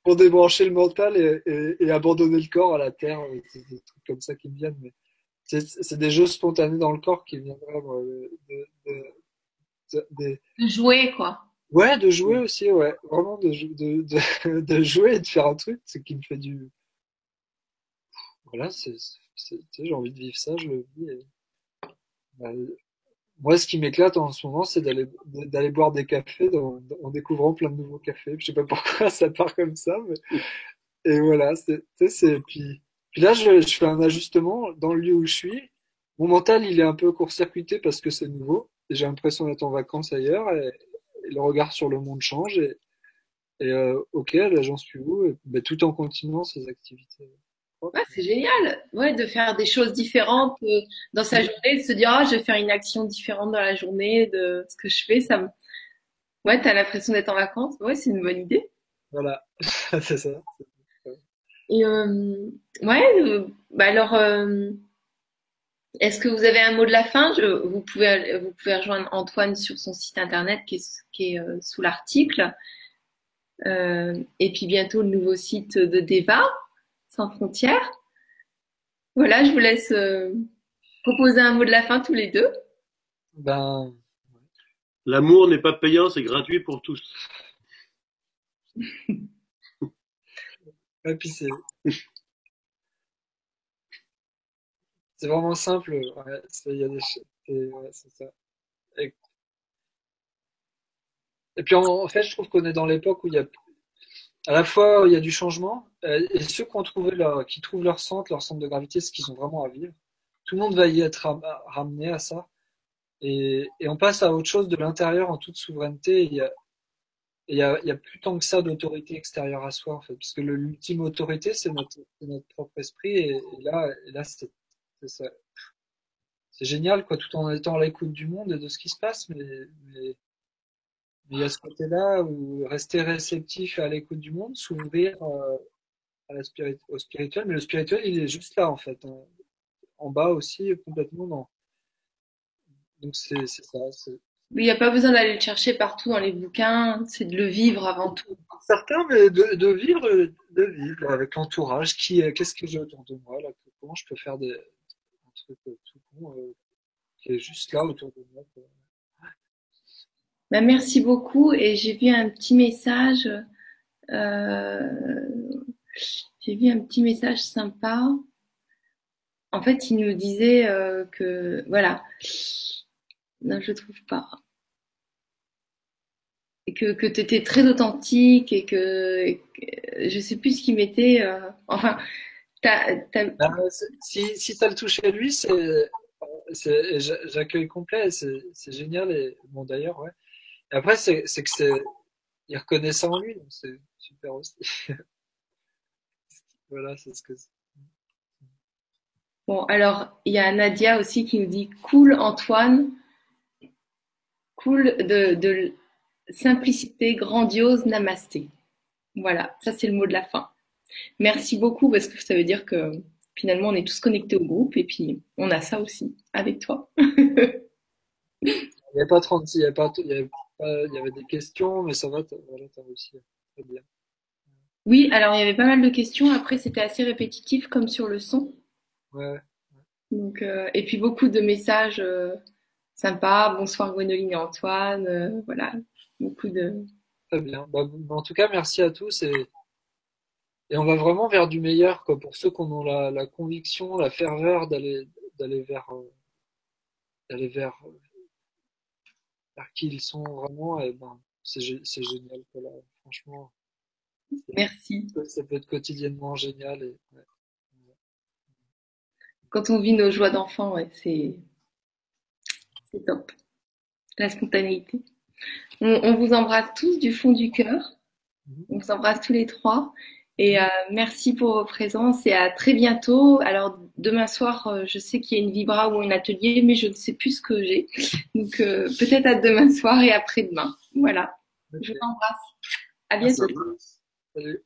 pour débrancher le mental et, et, et abandonner le corps à la terre. C'est des trucs comme ça qui me viennent, mais c'est des jeux spontanés dans le corps qui viennent vraiment de, de, de- de- jouer, quoi. Ouais, de jouer aussi, ouais. Vraiment de, de, de, de jouer et de faire un truc, ce qui me fait du. Voilà, c'est, j'ai envie de vivre ça, je le vis. et- bah, moi, ce qui m'éclate en ce moment, c'est d'aller, d'aller boire des cafés dans- en découvrant plein de nouveaux cafés. Je sais pas pourquoi ça part comme ça, mais. Et voilà, c'est, c'est, puis, puis là, je, je fais un ajustement dans le lieu où je suis. Mon mental, il est un peu court-circuité parce que c'est nouveau. J'ai l'impression d'être en vacances ailleurs et, le regard sur le monde change et, et euh, ok, là j'en suis où? Ben, tout en continuant ces activités. Ouais, c'est génial. Ouais, de faire des choses différentes euh, dans sa journée, de se dire, ah, je vais faire une action différente dans la journée de ce que je fais. Ça me... Ouais, t'as l'impression d'être en vacances. Ouais, c'est une bonne idée. Voilà, c'est ça. Et euh, ouais, euh, bah alors, euh, est-ce que vous avez un mot de la fin? Je, vous pouvez, vous pouvez rejoindre Antoine sur son site internet qui est, qui est sous l'article. Et puis bientôt le nouveau site de Deva, sans frontières. Voilà, je vous laisse euh, proposer un mot de la fin tous les deux. Ben, L'amour n'est pas payant, c'est gratuit pour tous. et puis c'est c'est vraiment simple. Ouais, c'est- il y a des ch- c'est ouais, c'est ça. Et, et puis en, en fait, je trouve qu'on est dans l'époque où il y a à la fois il y a du changement euh, et ceux qui trouvent leur centre, leur centre de gravité, ce qu'ils ont vraiment à vivre. Tout le monde va y être ram- ramené à ça. Et, on passe à autre chose de l'intérieur en toute souveraineté. Il y a, plus tant que ça d'autorité extérieure à soi, en fait. Parce l'ultime autorité, c'est notre, propre esprit. Et, là, c'est, génial, quoi, tout en étant à l'écoute du monde et de ce qui se passe. Mais il y a ce côté-là où rester réceptif à l'écoute du monde, s'ouvrir euh, spirit- au spirituel. Mais le spirituel, il est juste là, en fait. En, en bas aussi, complètement dans. Donc c'est, ça. c'est- Il n'y a pas besoin d'aller le chercher partout dans les bouquins, c'est de le vivre avant tout. Certains, mais de, de vivre, de vivre avec l'entourage. Qui, est- qu'est-ce que j'ai autour de moi là Comment je peux faire des, un truc euh, tout con euh, qui est juste là autour de moi quoi. Ben, merci beaucoup et j'ai vu un petit message. euh, j'ai vu un petit message sympa. En fait, il nous disait euh, que voilà. Non, je trouve pas. Et que que t'étais très authentique et que, et que- je sais plus ce qu'il mettait. euh, enfin, si, si ça le touche à lui, c'est, c'est, j'a- j'accueille complet. C'est, c'est génial et bon d'ailleurs, ouais. Après, c'est, c'est que c'est, il reconnaît ça en lui. Donc c'est, super aussi. voilà, c'est ce que c'est. Bon, alors, il y a Nadia aussi qui nous dit Cool Antoine, cool de, de simplicité, grandiose, namasté. Voilà, ça c'est le mot de la fin. Merci beaucoup parce que ça veut dire que finalement on est tous connectés au groupe et puis on a ça aussi avec toi. il n'y a pas 36, il y, avait pas, il, y avait il y avait des questions, mais ça va, voilà, as réussi. Très bien. Oui, alors il y avait pas mal de questions. Après, c'était assez répétitif comme sur le son. Ouais. Donc, euh, et puis beaucoup de messages euh, sympas. Bonsoir Gwénoline et Antoine. Euh, voilà, beaucoup de. Très bien. Bah, en tout cas, merci à tous et, et on va vraiment vers du meilleur quoi, pour ceux qui ont la, la conviction, la ferveur d'aller d'aller vers d'aller vers, vers qui ils sont vraiment. Et ben, c'est génial. Voilà. Franchement. Merci. Ça peut être quotidiennement génial et. Ouais quand on vit nos joies d'enfant, ouais, c'est top. La spontanéité. On, on, vous embrasse tous du fond du cœur. On vous embrasse tous les trois. Et euh, merci pour vos présences et à très bientôt. Alors demain soir, euh, je sais qu'il y a une vibra ou un atelier, mais je ne sais plus ce que j'ai. Donc euh, peut-être à demain soir et après-demain. Voilà. Je vous embrasse. À bientôt. Salut.